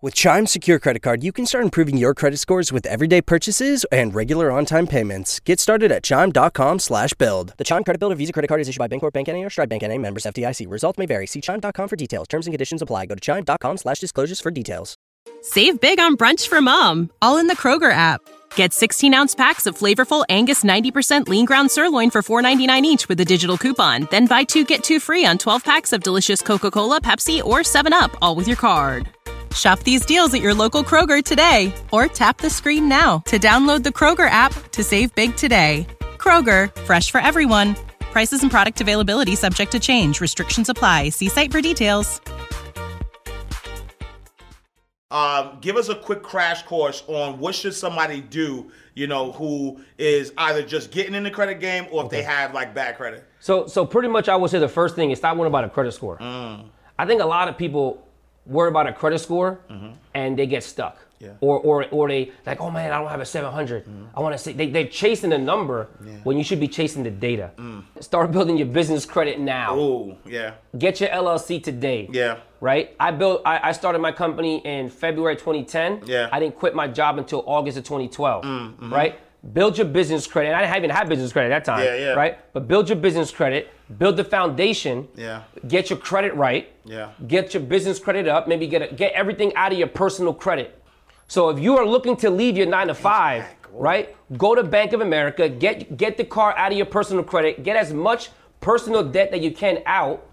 With Chime Secure Credit Card, you can start improving your credit scores with everyday purchases and regular on-time payments. Get started at chime.com slash build. The Chime Credit Builder Visa Credit Card is issued by Bancorp Bank N.A. or Stride Bank N.A. members FDIC. Results may vary. See chime.com for details. Terms and conditions apply. Go to chime.com slash disclosures for details. Save big on brunch for mom, all in the Kroger app. Get 16 ounce packs of flavorful Angus 90% lean ground sirloin for $4.99 each with a digital coupon. Then buy two get two free on 12 packs of delicious Coca Cola, Pepsi, or 7UP, all with your card. Shop these deals at your local Kroger today or tap the screen now to download the Kroger app to save big today. Kroger, fresh for everyone. Prices and product availability subject to change. Restrictions apply. See site for details. Um, give us a quick crash course on what should somebody do, you know, who is either just getting in the credit game or if they have like bad credit. So, so pretty much, I would say the first thing is stop worrying about a credit score. I think a lot of people worry about a credit score mm-hmm. and they get stuck. Yeah. Or, or, or they like, oh man, I don't have a 700. Mm-hmm. I want to see. They, they're chasing the number when you should be chasing the data. Mm. Start building your business credit now. Oh, yeah. Get your LLC today. Yeah. Right. I built. I, I started my company in February 2010. Yeah. I didn't quit my job until August of 2012. Mm, mm-hmm. Right. Build your business credit. I didn't even have business credit at that time. Yeah, yeah. Right. But build your business credit. Build the foundation. Yeah. Get your credit right. Yeah. Get your business credit up. Maybe get a, get everything out of your personal credit. So if you are looking to leave your nine to five, right? Go to Bank of America. Get get the car out of your personal credit. Get as much personal debt that you can out,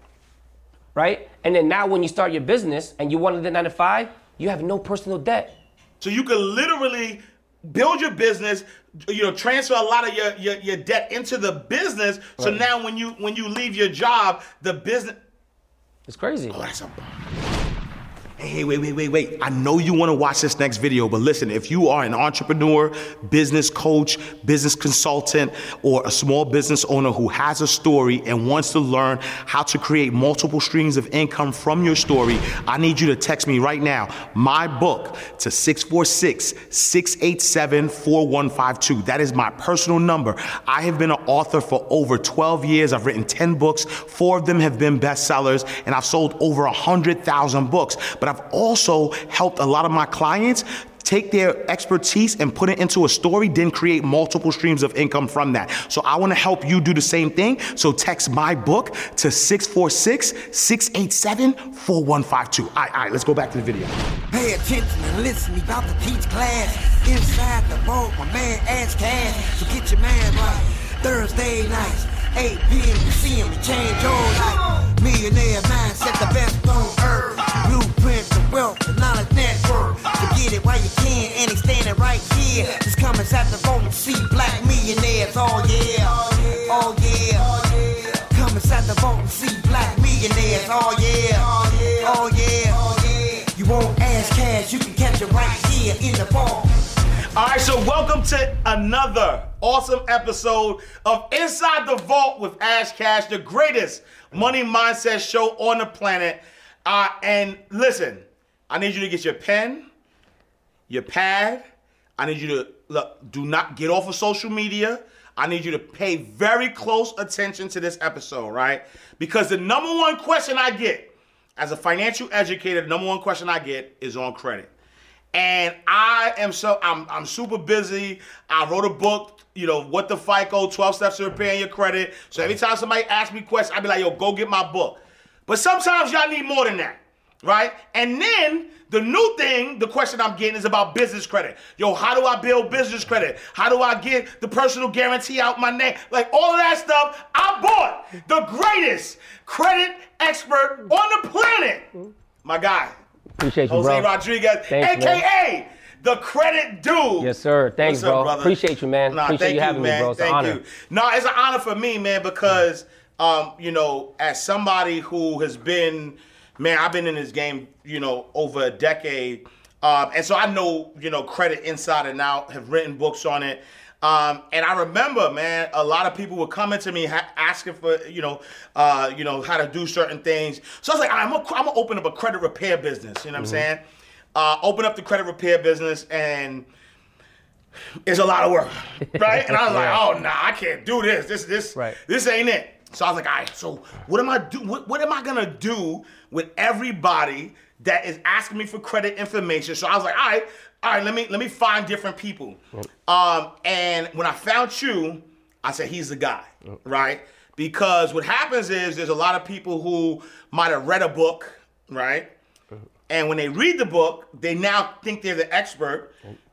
right? And then now when you start your business and you wanted the nine to five, you have no personal debt. So you can literally build your business, you know, transfer a lot of your, your, your debt into the business. So now when you when you leave your job, the business It's crazy. Oh, that's a Hey, wait, wait, wait, wait. I know you want to watch this next video, but listen, if you are an entrepreneur, business coach, business consultant, or a small business owner who has a story and wants to learn how to create multiple streams of income from your story, I need you to text me right now, my book, to 646 687 4152. That is my personal number. I have been an author for over 12 years. I've written 10 books, four of them have been bestsellers, and I've sold over 100,000 books. But I've also helped a lot of my clients take their expertise and put it into a story, then create multiple streams of income from that. So I want to help you do the same thing. So text my book to 646 687 4152. All right, let's go back to the video. Pay attention and listen, we about to teach class. Inside the vault, my man Ash Cash. So get your man right. Thursday nights, 8 p.m. You see him, we change your life. Millionaire mindset, the best on earth. Wealth, the knowledge network. So get it while you can, and he's standing right here. Just come inside the vault see black millionaires. Oh yeah, oh yeah. Come inside the vault see black millionaires. Oh yeah, oh yeah. You won't Ash Cash, you can catch it right here in the vault. All right, so welcome to another awesome episode of Inside the Vault with Ash Cash, the greatest money mindset show on the planet. Uh, and listen, I need you to get your pen, your pad. I need you to look, do not get off of social media. I need you to pay very close attention to this episode, right? Because the number one question I get as a financial educator, the number one question I get is on credit and I am so I'm I'm super busy. I wrote a book, you know, what the FICO, 12 steps to repairing your credit. So every time somebody asks me questions, I'd be like, yo, go get my book. But sometimes y'all need more than that, right? And then the new thing, the question I'm getting is about business credit. Yo, how do I build business credit? How do I get the personal guarantee out my name? Like all of that stuff, I bought the greatest credit expert on the planet. My guy, Appreciate you, Jose bro. Rodriguez, Thanks, man. aka the credit dude. Yes, sir. Thanks, up, bro. brother? Appreciate you, man. Nah, Appreciate you having me, bro. It's an thank honor. you. No, it's an honor for me, man, because um, you know, as somebody who has been, man, I've been in this game, you know, over a decade, um, and so I know, you know, credit inside and out. Have written books on it. Um, and I remember, man, a lot of people were coming to me ha- asking for, you know, uh, you know, how to do certain things. So I was like, I'm gonna, I'm gonna open up a credit repair business. You know what I'm saying? Uh, open up the credit repair business, and it's a lot of work, right? And I was like, oh nah, I can't do this. This this Right. this ain't it. So I was like, all right, so what am I do? What, what am I gonna do with everybody that is asking me for credit information. So I was like, all right, all right, let me let me find different people. Um, and when I found you, I said he's the guy, right? Because what happens is there's a lot of people who might have read a book, right? And when they read the book, they now think they're the expert.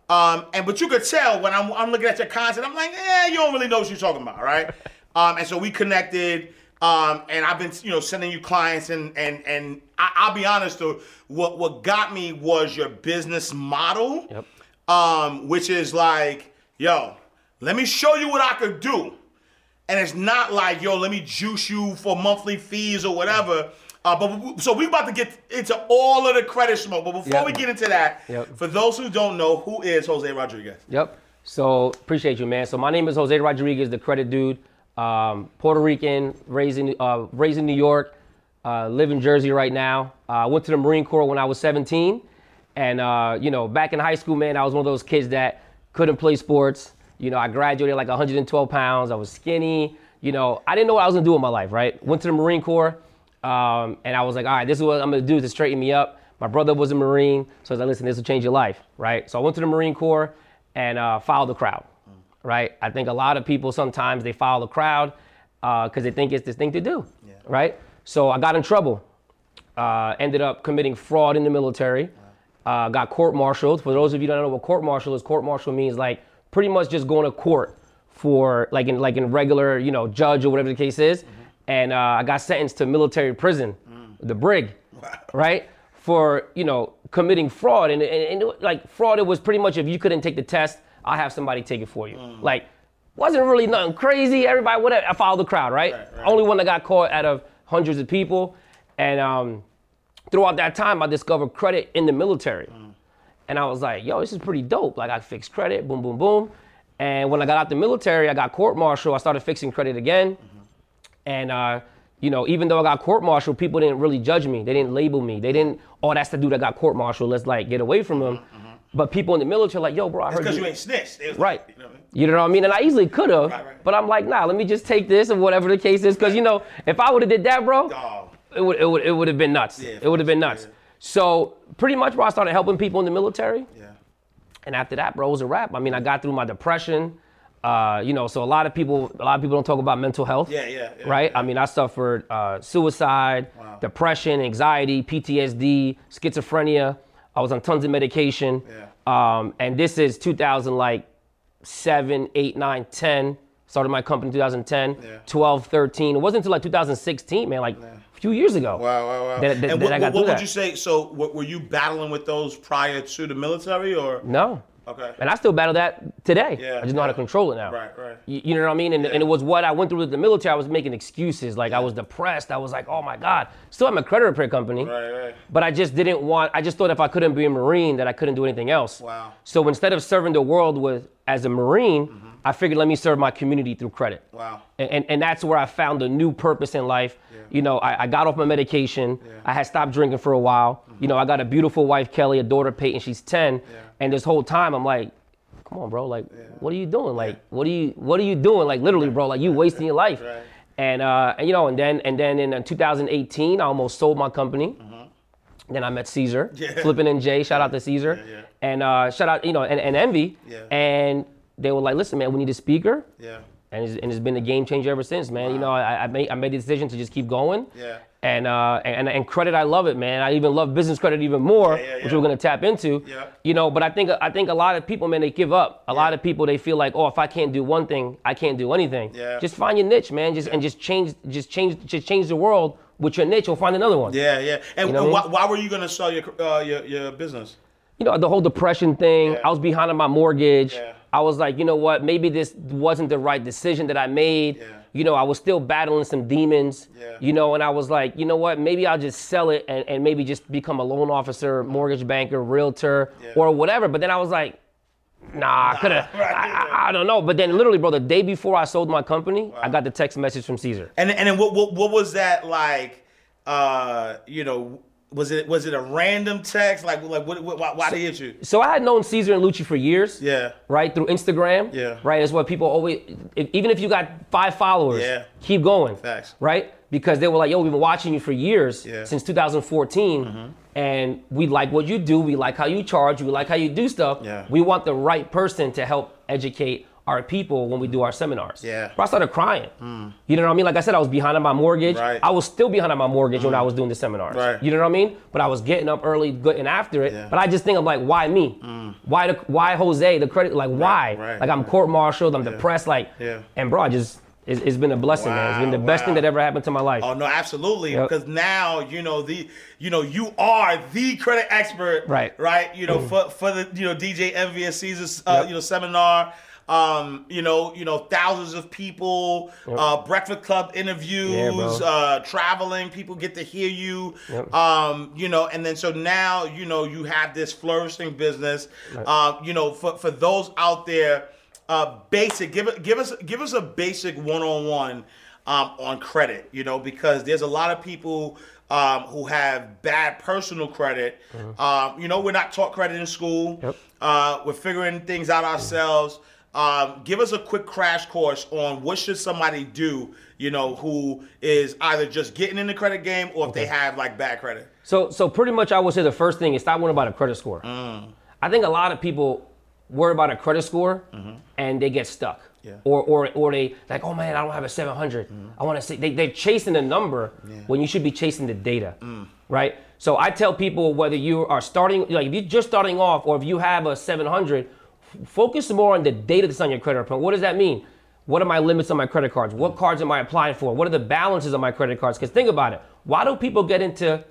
Um, and but you could tell when I'm, I'm looking at your content, I'm like, yeah, you don't really know what you're talking about, right? um, and so we connected. Um, and I've been, you know, sending you clients, and and and I, I'll be honest though, what what got me was your business model, Yep. um, which is like, yo, let me show you what I could do, and it's not like, yo, let me juice you for monthly fees or whatever. Uh, but we- so we're about to get into all of the credit smoke. But before Yep. we get into that, Yep. for those who don't know, who is Jose Rodriguez? Yep. So appreciate you, man. So my name is Jose Rodriguez, the credit dude. Um, Puerto Rican, raised in uh, raised in New York, uh, live in Jersey right now. I uh, went to the Marine Corps when I was 17, and uh, you know, back in high school, man, I was one of those kids that couldn't play sports. You know, I graduated like 112 pounds. I was skinny. You know, I didn't know what I was gonna do with my life. Right? Went to the Marine Corps, um, and I was like, all right, this is what I'm gonna do to straighten me up. My brother was a Marine, so I was like, listen, this will change your life, right? So I went to the Marine Corps and uh, followed the crowd, right? I think a lot of people sometimes they follow the crowd because they think it's this thing to do, right? So I got in trouble. Uh, ended up committing fraud in the military. Uh, got court-martialed. For those of you who don't know what court-martial is, court-martial means like pretty much just going to court for like in like in regular, you know, judge or whatever the case is. And uh, I got sentenced to military prison, the brig, right? For you know committing fraud and, and, and like fraud, it was pretty much if you couldn't take the test, I have somebody take it for you. Like wasn't really nothing crazy. Everybody, whatever. I followed the crowd, right? Only one that got caught out of hundreds of people, and um, throughout that time, I discovered credit in the military. And I was like, yo, this is pretty dope. Like, I fixed credit, boom, boom, boom. And when I got out the military, I got court martial. I started fixing credit again. And, uh, you know, even though I got court martial, people didn't really judge me. They didn't label me. They didn't, oh, that's the dude that got court martial. Let's, like, get away from him. But people in the military are like, yo, bro, I heard Because you. you ain't snitched. Was Right. like, you know what I mean? You know what I mean? And I easily could have, Right, right. but I'm like, nah, let me just take this or whatever the case is. Because, you know, if I would have did that, bro, Oh, it would it would it would have been nuts. Yeah, it would have been nuts. yeah. So pretty much, bro, I started helping people in the military, yeah. and after that, bro, it was a wrap. I mean, I got through my depression. Uh, you know, so a lot of people, a lot of people don't talk about mental health. Yeah, yeah, yeah, right. yeah. I mean, I suffered uh, suicide, depression, anxiety, PTSD, schizophrenia. I was on tons of medication. Yeah. Um, and this is 2000, like seven, eight, nine, 10. Started my company in 2010, Yeah. 12, 13. It wasn't until like 2016, man, like a few years ago. Wow, wow, wow. That, that, and that what, I got what through would that. you say? So, what, were you battling with those prior to the military, or No. Okay? And I still battle that today. Yeah, I just know how to control it now. Right, right. You, you know what I mean? And, and it was what I went through with the military. I was making excuses. Like I was depressed. I was like, oh my God. Still have my credit repair company. Right, right. But I just didn't want, I just thought if I couldn't be a Marine, that I couldn't do anything else. Wow. So instead of serving the world with as a Marine, Mm-hmm. I figured let me serve my community through credit. Wow. And, and, and that's where I found a new purpose in life. Yeah. You know, I, I got off my medication. Yeah. I had stopped drinking for a while. Mm-hmm. You know, I got a beautiful wife, Kelly, a daughter, Peyton. She's 10. And this whole time, I'm like, come on, bro. Like, what are you doing? Like, what are you, what are you doing? Like, literally, bro. Like, you wasting your life. Right. And, uh, and you know, and then and then in uh, 2018, I almost sold my company. Then I met Caesar. Yeah. Flipping NJ. Shout out to Caesar, yeah. and uh, shout out, you know, and, and Envy. Yeah. And they were like, "Listen, man, we need a speaker." Yeah. And it's, and it's been a game changer ever since, man. You know, I, I made I made the decision to just keep going. Yeah. And uh and, and credit, I love it, man. I even love business credit even more, Yeah, yeah, which we're gonna tap into. Yeah. You know, but I think I think a lot of people, man, they give up. A lot of people they feel like, oh, if I can't do one thing, I can't do anything. Yeah. Just find your niche, man. Just and just change, just change, just change the world with your niche, or find another one. Yeah, yeah. And, You know and why, why were you gonna sell your uh, your your business? you know, the whole depression thing. Yeah. I was behind on my mortgage. Yeah. I was like, you know what? Maybe this wasn't the right decision that I made. Yeah. You know, I was still battling some demons. Yeah. You know, and I was like, you know what? Maybe I'll just sell it and, and maybe just become a loan officer, mortgage banker, realtor, Yeah. or whatever. But then I was like, nah, I could have. right, I, I, I don't know. But then literally, bro, the day before I sold my company, I got the text message from Caesar. And and then what what, what was that like? Uh, you know, Was it was it a random text? Like like what, what why, why they hit you? So I had known Caesar and Lucci for years. Yeah. Right through Instagram. Yeah. Right. That's what people always. If, even if you got five followers. Yeah. Keep going. Facts. Right. Because they were like, yo, we've been watching you for years Yeah. since 2014, mm-hmm. and we like what you do. We like how you charge. We like how you do stuff. Yeah. We want the right person to help educate our people when we do our seminars. Yeah. Mm. Bro, I started crying. You know what I mean? Like I said, I was behind on my mortgage. Right. I was still behind on my mortgage when I was doing the seminars. Right. You know what I mean? But I was getting up early, getting after it. Yeah. Mm. But I just think I'm like, why me? Why the why Jose? The credit, like why? right, like I'm court-martialed. I'm depressed. Like, Yeah. and bro, I just it's, it's been a blessing, man. It's been the Wow, best thing that ever happened to my life. Oh no, absolutely. Yep. Because now you know the you know you are the credit expert, Right. Right. You know for for the you know DJ Envy and Caesar's uh, Yep. you know seminar. Um, you know, you know, thousands of people, uh, Breakfast Club interviews, Yeah, uh, traveling, people get to hear you. Yep. Um, you know, and then so now, you know, you have this flourishing business. Um, you know, for for those out there, uh, basic, give it, give us, give us a basic one-on-one um, on credit. You know, because there's a lot of people um, who have bad personal credit. Um, you know, we're not taught credit in school. Yep. Uh, we're figuring things out ourselves. Um, give us a quick crash course on what should somebody do, you know, who is either just getting in the credit game or if they have like bad credit. So, so pretty much, I would say the first thing is stop worrying about a credit score. Mm. I think a lot of people worry about a credit score and they get stuck. Mm-hmm. Yeah. Or, or, or they like, oh man, I don't have a 700. I want to say they, they're chasing the number when you should be chasing the data, Mm. right? So I tell people whether you are starting, like if you're just starting off, or if you have a 700, f- focus more on the data that's on your credit report. What does that mean? What are my limits on my credit cards? What cards am I applying for? What are the balances on my credit cards? Because think about it. Why do people get into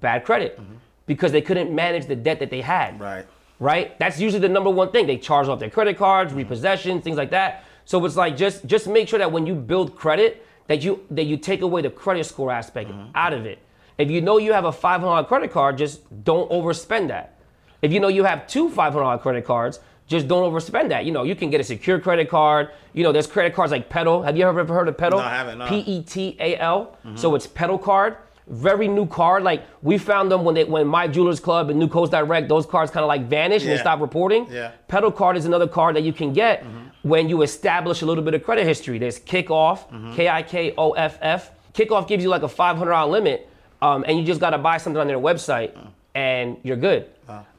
bad credit? Because they couldn't manage the debt that they had Mm-hmm. Right. right? That's usually the number one thing. They charge off their credit cards, repossession, things like that. So it's like just just make sure that when you build credit, that you that you take away the credit score aspect out of it. If you know you have a $500 credit card, just don't overspend that. If you know you have two $500 credit cards, just don't overspend that. You know, you can get a secure credit card. You know, there's credit cards like Petal. Have you ever heard of Petal? No, I haven't, no. P E T A L. Mm-hmm. So it's Petal card. Very new card. Like we found them when they when My Jewelers Club and New Coast Direct, those cards kind of like vanished and they Yeah. stopped reporting. Yeah. Petal card is another card that you can get mm-hmm. when you establish a little bit of credit history. There's Kikoff, mm-hmm. K I K O F F. Kikoff gives you like a $500 limit, um, and you just got to buy something on their website, mm. and you're good.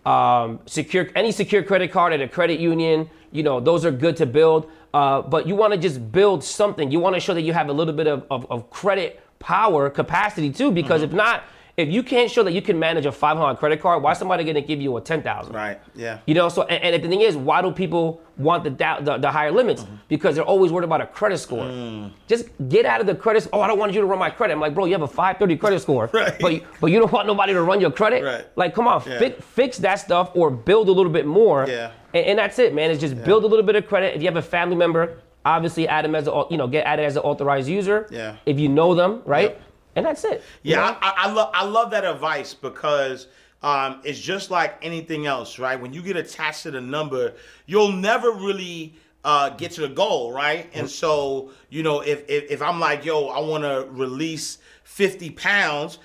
Um, secure any secure credit card at a credit union, you know, those are good to build. Uh, but you want to just build something. You want to show that you have a little bit of, of, of credit power capacity too, because if not, if you can't show that you can manage a 500 credit card, why somebody going to give you a 10,000? Right. Yeah. You know, so and, and the thing is, why do people want the, the the higher limits? Mm-hmm. Because they're always worried about a credit score. Mm. Just get out of the credit. Oh, I don't want you to run my credit. I'm like, bro, you have a 530 credit score, Right. but you, but you don't want nobody to run your credit. Right. Like, come on, Yeah. fi- fix that stuff or build a little bit more. Yeah. And, and that's it, man. It's just build a little bit of credit. If you have a family member, obviously add them as a you know get added as an authorized user. Yeah. If you know them, right? Yep. And that's it. you Yeah, know? I, I, I love I love that advice because um, it's just like anything else, right? When you get attached to the number, you'll never really uh, get to the goal, right? And so, you know, if if, if I'm like, yo, I want to release 50 pounds.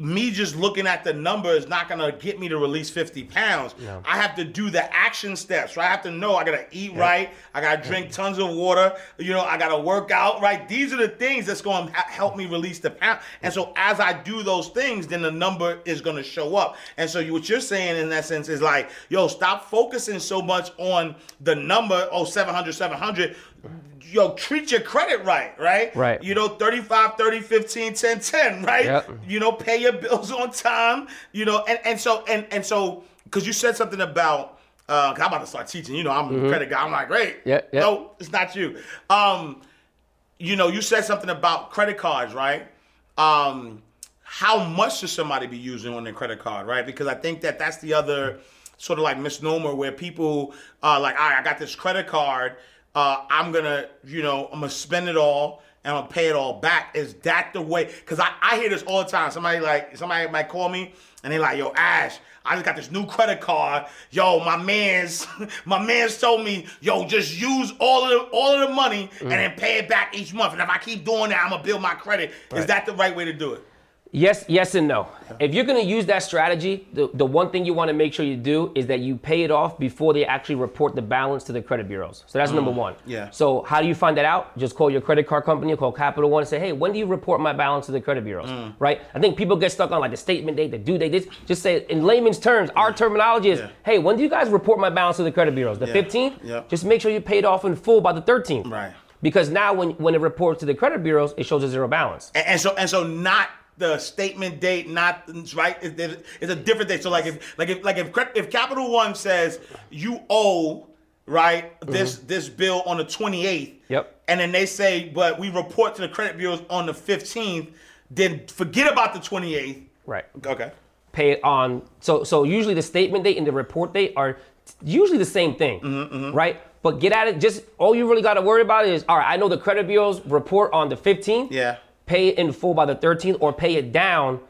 Me just looking at the number is not gonna get me to release 50 pounds. I have to do the action steps, right? I have to know I gotta eat right, I gotta drink tons of water, you know, I gotta work out, right? These are the things that's gonna help me release the pound. And so as I do those things, then the number is gonna show up. And so you, what you're saying in that sense is like, yo, stop focusing so much on the number, oh, 700, 700. Yo, treat your credit right, right? Right. You know, 35, 30, 15, 10, 10, right? Yep. you know, pay your bills on time, you know, and, and so and and so because you said something about uh, 'cause I'm about to start teaching, you know, I'm a credit guy. I'm like, great. Yeah, yeah. No, it's not you. Um, you know, you said something about credit cards, right? Um, how much should somebody be using on their credit card, right? Because I think that that's the other sort of like misnomer where people are like, all right, I got this credit card. Uh, I'm gonna, you know, I'm gonna spend it all and I'm gonna pay it all back. Is that the way? Because I, I hear this all the time. Somebody like somebody might call me and they like, yo, Ash, I just got this new credit card. Yo, my man's my man's told me, yo, just use all of the all of the money and then pay it back each month. And if I keep doing that, I'm gonna build my credit. Is that the right way to do it? Yes, yes, and no. If you're going to use that strategy, the, the one thing you want to make sure you do is that you pay it off before they actually report the balance to the credit bureaus. So that's number one. Mm. yeah. So how do you find that out? Just call your credit card company, call Capital One, and say, hey, when do you report my balance to the credit bureaus? Mm. Right? I think people get stuck on like the statement date, the due date. This just say in layman's terms, our terminology is, Yeah. hey, when do you guys report my balance to the credit bureaus? The Yeah. 15th. Yep. Just make sure you pay it off in full by the 13th. Right. Because now when when it reports to the credit bureaus, it shows a zero balance. And, and so and so not the statement date, not right. It- it- It's a different date. So like if like if like if if Capital One says you owe right this this bill on the 28th. Yep. And then they say, but we report to the credit bureaus on the 15th. Then forget about the 28th. Right. Okay. pay it on so so usually the statement date and the report date are usually the same thing Mm-hmm, right but get at it just all you really got to worry about is all right i know the credit bureaus report on the 15th Yeah. Pay it in full by the 13th or pay it down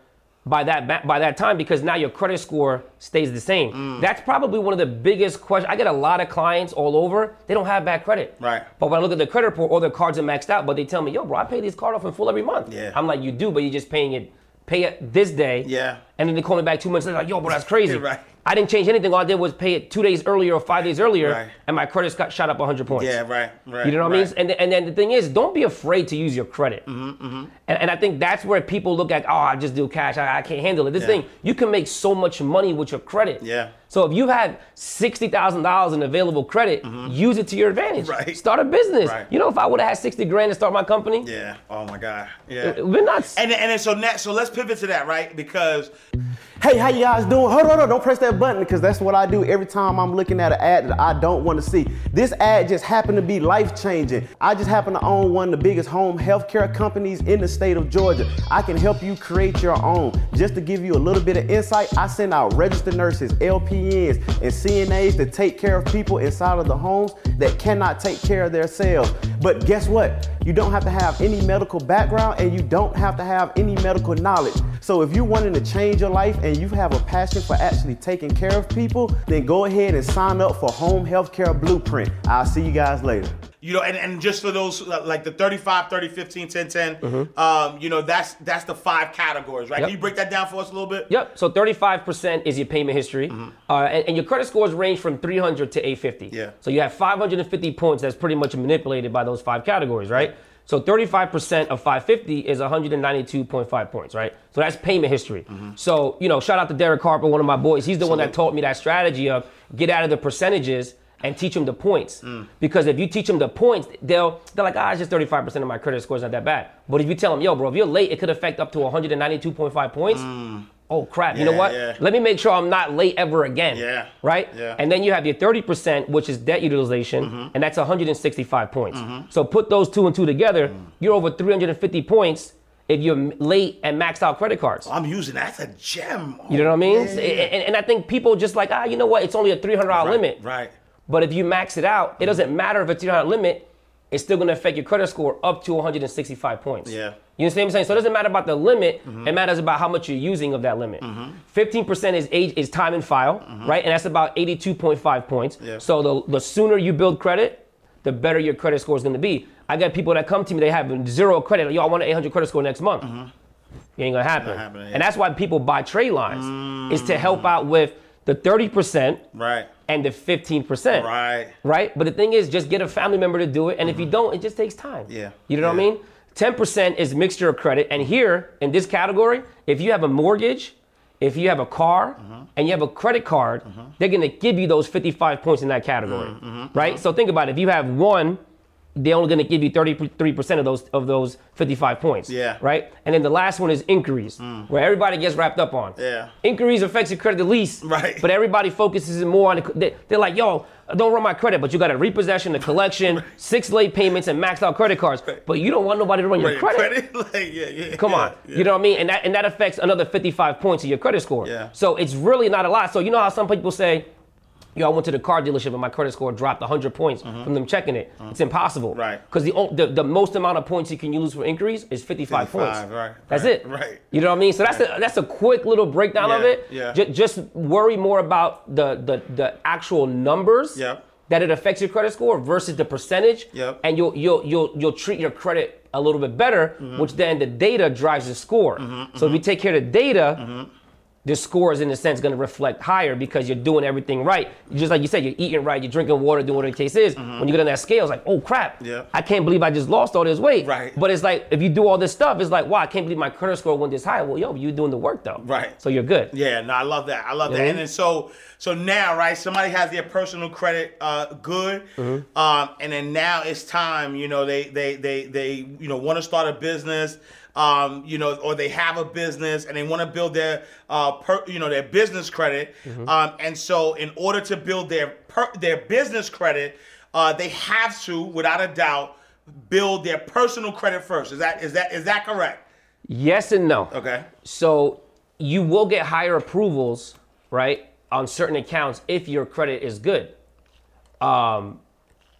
by that by that time because now your credit score stays the same Mm. that's probably one of the biggest questions i get a lot of clients all over they don't have bad credit Right. but when i look at the credit report all their cards are maxed out but they tell me yo bro i pay this card off in full every month Yeah. i'm like you do but you're just paying it pay it this day Yeah. and then they call me back two months later, like, yo, bro, that's crazy. Right. I didn't change anything. All I did was pay it two days earlier or five days earlier, Right. and my credit got shot up 100 points. Yeah. Right. Right. You know what I mean? And, and then the thing is, don't be afraid to use your credit. Mm-hmm, And, and I think that's where people look at, oh, I just do cash. I, I can't handle it. This Yeah. thing, you can make so much money with your credit. Yeah. So if you have $60,000 in available credit, use it to your advantage. Mm-hmm. Right. Start a business. Right. You know, if I would have had 60 grand to start my company, Yeah. Oh my God. Yeah. it would be nuts. And and then so next, so let's pivot to that, right? Because Hey, how you guys doing? Hold on, hold on, don't press that button because that's what I do every time I'm looking at an ad that I don't want to see. This ad just happened to be life changing. I just happen to own one of the biggest home healthcare companies in the state of Georgia. I can help you create your own. Just to give you a little bit of insight, I send out registered nurses, And CNAs to take care of people inside of the homes that cannot take care of themselves. But guess what? You don't have to have any medical background and you don't have to have any medical knowledge. So if you're wanting to change your life and you have a passion for actually taking care of people, then go ahead and sign up for Home Healthcare Blueprint. I'll see you guys later. You know, and, and just for those uh, like the 35, 30, 15, 10, 10, Mm-hmm. um, you know, that's that's the five categories, right? Yep. Can you break that down for us a little bit? Yep. So 35% is your payment history, Mm-hmm. uh, and, and your credit scores range from 300 to 850. Yeah. So you have 550 points that's pretty much manipulated by those five categories, right? So 35% of 550 is 192.5 points, right? So that's payment history. Mm-hmm. So you know, shout out to Derek Harper, one of my boys. He's the one that taught me that strategy of get out of the percentages and teach them the points. Mm. Because if you teach them the points, they'll they're like, ah, it's just 35% of my credit score is not that bad. But if you tell them, yo, bro, if you're late, it could affect up to 192.5 points. Oh crap! you know Mm. What? yeah. Let me make sure I'm not late ever again. Yeah. Right. Yeah. And then you have your 30%, which is debt utilization, Mm-hmm. and that's 165 points. So put those two and two together, Mm. you're over 350 points if you're late and maxed out credit cards. I'm using. That's a gem. You know what I mean? Yeah, yeah, yeah. And, and I think people just like, ah, you know what? It's only a $300 Right, limit. Right. But if you max it out, it doesn't matter if it's $300 limit. It's still going to affect your credit score up to 165 points. Yeah. You understand what I'm saying? So it doesn't matter about the limit. Mm-hmm. It matters about how much you're using of that limit. Mm-hmm. 15% is age is time and file, mm-hmm. right? And that's about 82.5 points. Yeah. So the, the sooner you build credit, the better your credit score is going to be. I got people that come to me, they have zero credit. Like, Yo, I want an 800 credit score next month. It ain't gonna happen. happening, yeah. And that's why people buy trade lines, is to help mm. out with the 30% Right. And the 15%. Right. Right? But the thing is, just get a family member to do it. And if you mm-hmm. don't, it just takes time. Yeah. You know what I mean? 10% is mixture of credit. And here, in this category, if you have a mortgage, if you have a car, mm-hmm. and you have a credit card, mm-hmm. they're going to give you those 55 points in that category. Right? So think about it. If you have one, they're only going to give you 33% of those of those 55 points. Yeah. Mm. Right? And then the last one is inquiries, where everybody gets wrapped up on. Yeah. Inquiries affects your credit the least. Right. But everybody focuses more on the, they, they're like, yo, don't run my credit, but you got a repossession, a collection, six late payments, and maxed out credit cards. But you don't want nobody to run your Right, credit. like, yeah, yeah. Come yeah, on. yeah. You know what I mean? And that and that affects another 55 points of your credit score. Yeah. So it's really not a lot. So you know how some people say, Yo, I went to the car dealership and my credit score dropped 100 points mm-hmm. from them checking it. Mm-hmm. It's impossible. Mm-hmm. Right. Because the, the the most amount of points you can use for inquiries is 55, 55, points. right, That's right, it. right. You know what I mean? So that's a that's a quick little breakdown of it. yeah. Ju- just worry more about the the the actual numbers. Yep. That it affects your credit score versus the percentage. Yep. And you'll you'll you'll you'll treat your credit a little bit better, mm-hmm. which then the data drives the score. So if you take care of the data, the score is in a sense going to reflect higher because you're doing everything right. Just like you said, you're eating right, you're drinking water, doing whatever the case is. Mm-hmm. When you get on that scale, it's like, oh crap, Yeah. I can't believe I just lost all this weight. Right. But it's like if you do all this stuff, it's like, wow, I can't believe my credit score went this high. Well, yo, you're doing the work though. Right. So you're good. Yeah, no, I love that. I love that. And then so so now, right? Somebody has their personal credit uh, good, Mm-hmm. um, and then now it's time. You know, they they they they you know want to start a business. Um, you know, or they have a business and they want to build their, uh, per, you know, their business credit. Mm-hmm. Um, and so, in order to build their per, their business credit, uh, they have to, without a doubt, build their personal credit first. Is that is that is that correct? Yes and no. Okay. So you will get higher approvals, right, on certain accounts if your credit is good. Um,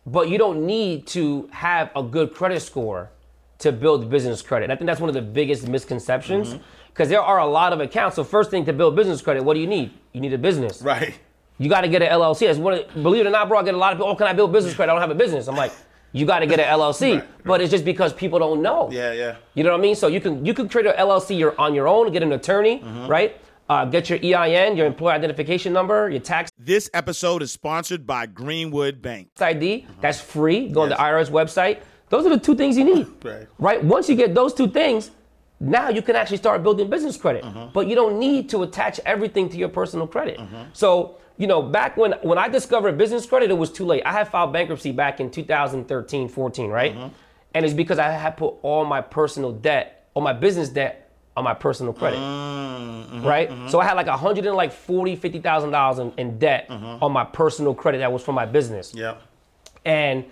but you don't need to have a good credit score to build business credit. And I think that's one of the biggest misconceptions because there are a lot of accounts. So first thing to build business credit, what do you need? You need a business. Right. You got to get an LLC. That's one of, believe it or not, bro, I get a lot of people, oh, can I build business credit? I don't have a business. I'm like, you got to get an LLC. Right, But it's just because people don't know. Yeah, yeah. You know what I mean? So you can you can create an LLC your, on your own, get an attorney, right? Uh, get your EIN, your employer identification number, your tax This episode is sponsored by Greenwood Bank. ID. Uh-huh. That's free. Go Yes. on the IRS website. Those are the two things you need. Right. Right. Once you get those two things, now you can actually start building business credit. Uh-huh. But you don't need to attach everything to your personal credit. Uh-huh. So you know, back when when I discovered business credit, it was too late. I had filed bankruptcy back in 2013, 14, right? And it's because I had put all my personal debt, all my business debt, on my personal credit. Mm-hmm, mm-hmm, right? Mm-hmm. So I had like a hundred and like forty, fifty thousand dollars in, in debt on my personal credit that was for my business. Yeah. And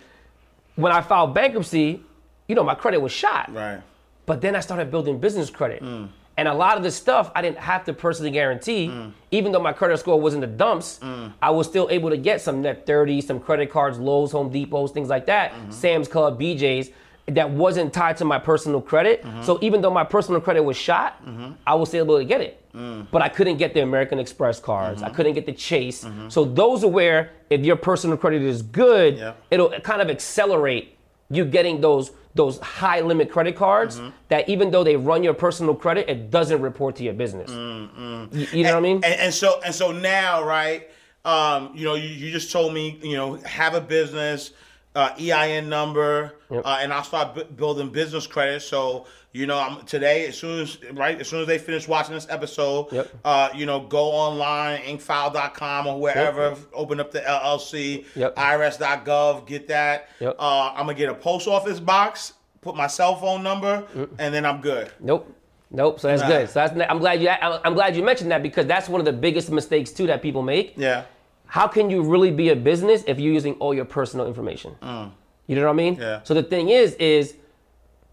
when I filed bankruptcy, you know, my credit was shot. Right. But then I started building business credit. Mm. And a lot of the stuff I didn't have to personally guarantee, mm. even though my credit score was in the dumps, mm. I was still able to get some net 30, some credit cards, Lowe's, Home Depots, things like that, Sam's Club, BJ's, that wasn't tied to my personal credit. Mm-hmm. So even though my personal credit was shot, mm-hmm. I was still able to get it. Mm. But I couldn't get the American Express cards. I mm-hmm. couldn't get the Chase. So those are where, if your personal credit is good, Yeah. it'll kind of accelerate you getting those those high limit credit cards that even though they run your personal credit, it doesn't report to your business. You, you know what I mean? And, and so and so now, right? Um, you know, you, you just told me, you know, have a business, uh, EIN number, Yep. uh, and I'll start bu- building business credit. So you know, I'm today as soon as right as soon as they finish watching this episode, Yep. uh, you know, go online, incfile.com or wherever, open up the LLC, Yep. IRS.gov, get that. Yep. Uh, I'm gonna get a post office box, put my cell phone number, and then I'm good. Nope. Nope. So that's Nah. good. So that's, I'm glad you I'm glad you mentioned that because that's one of the biggest mistakes too that people make. Yeah. How can you really be a business if you're using all your personal information? You know what I mean? Mm. Yeah. So the thing is, is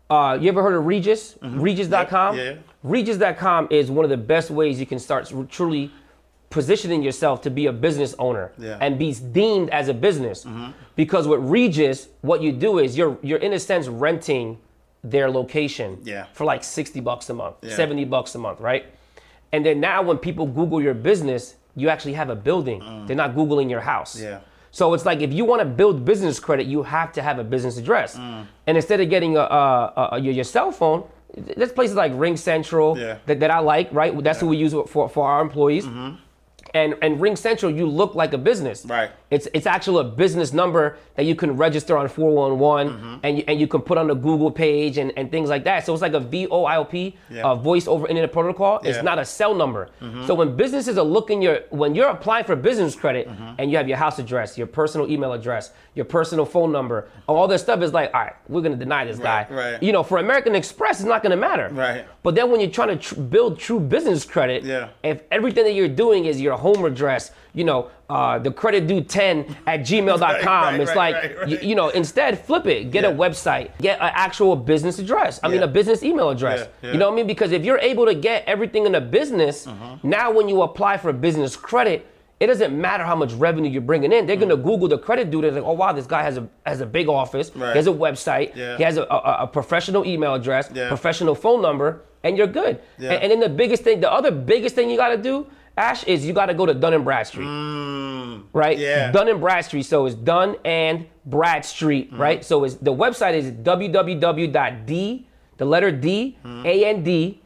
uh, you ever heard of Regus? Regus.com? Yep, yeah. Regus.com is one of the best ways you can start truly positioning yourself to be a business owner Yeah. Mm-hmm. and be deemed as a business. Because with Regus, what you do is you're you're in a sense renting their location Yeah. for like 60 bucks a month, Yeah. 70 bucks a month, right? And then now when people Google your business, you actually have a building. They're not Googling your house. Mm. Yeah. So it's like if you want to build business credit, you have to have a business address. Mm. And instead of getting a, a, a, your, your cell phone, there's places like RingCentral Yeah. that, that I like, right? That's who we use for, for our employees. And, and RingCentral, you look like a business. Right. It's it's actually a business number that you can register on 411 Mm-hmm. and, you, and you can put on the Google page and, and things like that. So it's like a VoIP, Yeah. uh, voice over internet protocol. Yeah. It's not a cell number. So when businesses are looking your when you're applying for business credit and you have your house address, your personal email address, your personal phone number, all this stuff is like, all right, we're gonna deny this Right, guy. right. You know, for American Express, it's not gonna matter. Right. But then when you're trying to tr- build true business credit, Yeah. if everything that you're doing is your home address, you know, uh, the credit due 10 at gmail.com, right, it's right, like, right, right. You, you know, instead flip it, get a website, get an actual business address. I mean, a business email address. Yeah, yeah. You know what I mean? Because if you're able to get everything in a business, Uh-huh. now when you apply for business credit, it doesn't matter how much revenue you're bringing in. They're gonna Google the credit dude. They're like, oh wow, this guy has a has a big office. Mm. Right. He has a website. Yeah. He has a, a, a professional email address, Yeah. professional phone number, and you're good. Yeah. And, and then the biggest thing, the other biggest thing you gotta do Ash, is you got to go to Dun and Bradstreet, right? Mm, yeah. Dun and Bradstreet. So it's Dun and Bradstreet, Mm-hmm. right? So it's the website is www.d the letter D Mm-hmm. A N D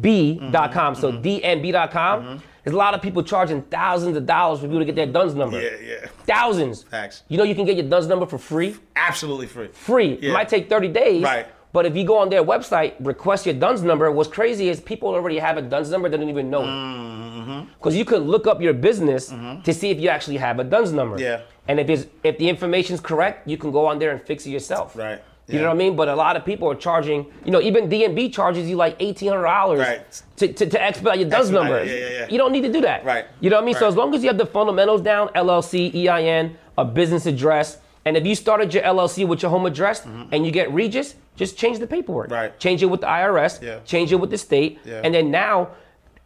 B.com. So dnb.com. There's a lot of people charging thousands of dollars for people to get their DUNS number. Yeah, yeah. Thousands. Facts. You know you can get your DUNS number for free? Absolutely free. free. Yeah. It might take 30 days. Right. But if you go on their website, request your DUNS number, what's crazy is people already have a DUNS number, they don't even know Mm-hmm. it. Because you could look up your business to see if you actually have a DUNS number. Yeah. And if it's, if the information's correct, you can go on there and fix it yourself. Right. You know what I mean? But a lot of people are charging, you know, even DNB charges you like $1,800 Right. to, to, to expedite your DUNS number. yeah, yeah, yeah. You don't need to do that. Right. You know what I mean? So as long as you have the fundamentals down, LLC, EIN, a business address, and if you started your LLC with your home address and you get Regus, just change the paperwork. Mm-hmm. Right. Change it with the IRS. Yeah. Change it with the state. Yeah. And then now,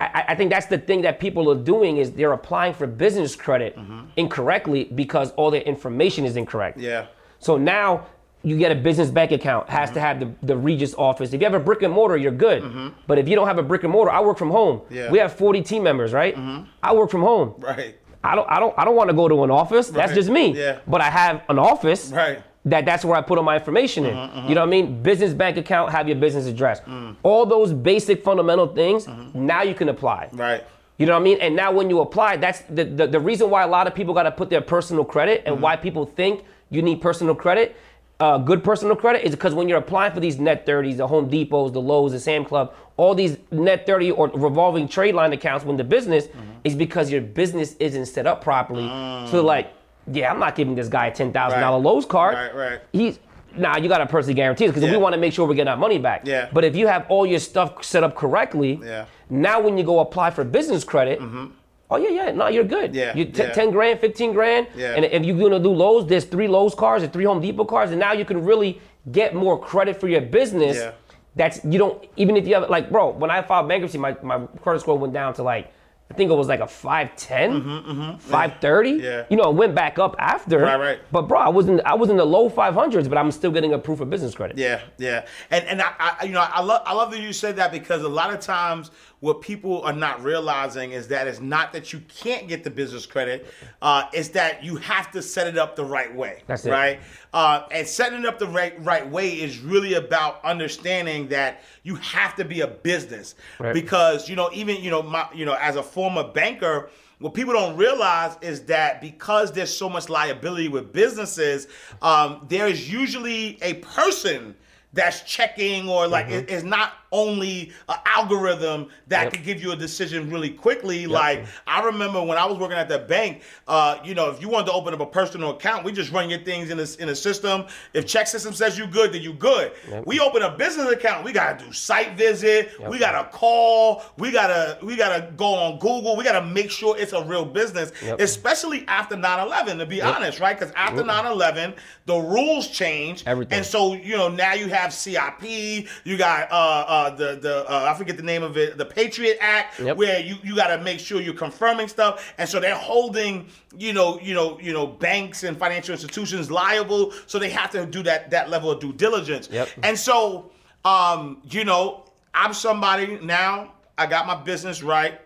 I, I think that's the thing that people are doing is they're applying for business credit incorrectly because all their information is incorrect. Mm-hmm. Yeah. So now you get a business bank account, has to have the, the Regus office. If you have a brick and mortar, you're good. Mhm. But if you don't have a brick and mortar, I work from home. Mm-hmm. Yeah. Mm-hmm. We have 40 team members, right? Mhm. I work from home. Right. I don't I don't I don't want to go to an office. That's just me. Yeah. But I have an office. Right. That that's where I put all my information in. Mm-hmm, you know what I mm-hmm. mean? Business bank account, have your business address. Mm. All those basic fundamental things, mm-hmm. now you can apply. Right. You know what I mean? And now when you apply, that's the, the, the reason why a lot of people got to put their personal credit and why people think you need personal credit, uh, good personal credit, is because when you're applying for these net 30s, the Home Depots, the Lowe's, the Sam Club, all these net 30 or revolving trade line accounts when the business mm-hmm. is because your business isn't set up properly. So mm. like, yeah, I'm not giving this guy a $10,000 Right. Lowe's card. Right, right. He's Nah, you got to personally guarantee it because Yeah. we want to make sure we're getting our money back. Yeah. But if you have all your stuff set up correctly, Yeah. now when you go apply for business credit, mm-hmm. Oh yeah, yeah, no, you're good. Yeah, You t- yeah. 10 grand, 15 grand. Yeah. And if you're gonna do Lowe's, there's three Lowe's cards and three Home Depot cards, and now you can really get more credit for your business. Yeah. That's you don't even if you have like, bro, when I filed bankruptcy, my, my credit score went down to like I think it was like a 510, 530. Mm-hmm, Yeah. You know, it went back up after. Right, right. But bro, I was in I was in the low 500s, but I'm still getting a proof of business credit. Yeah, yeah, and and I, I you know I love I love that you said that because a lot of times what people are not realizing is that it's not that you can't get the business credit, uh, it's that you have to set it up the right way. That's it. right? Uh, and setting it up the right right way is really about understanding that you have to be a business Right. because you know even you know my you know as a former banker. What people don't realize is that because there's so much liability with businesses, um, there is usually a person that's checking or like it- it's not only an algorithm that Yep. could give you a decision really quickly. Like I remember when I was working at the bank, uh, you know, if you wanted to open up a personal account, we just run your things in a, in a system. If check system says you good, then you good. We open a business account, we gotta do site visit, we gotta call, we gotta we gotta go on Google, we gotta make sure it's a real business, Yep. especially after 9-11, to be honest, right? Because after 9-11, the rules change, Everything. And so, you know, now you have CIP, you got uh, uh, the the uh, I forget the name of it, the Patriot Act, Yep. where you, you got to make sure you're confirming stuff, and so they're holding you know you know you know banks and financial institutions liable, so they have to do that that level of due diligence. Yep. And so, um, you know, I'm somebody now. I got my business right.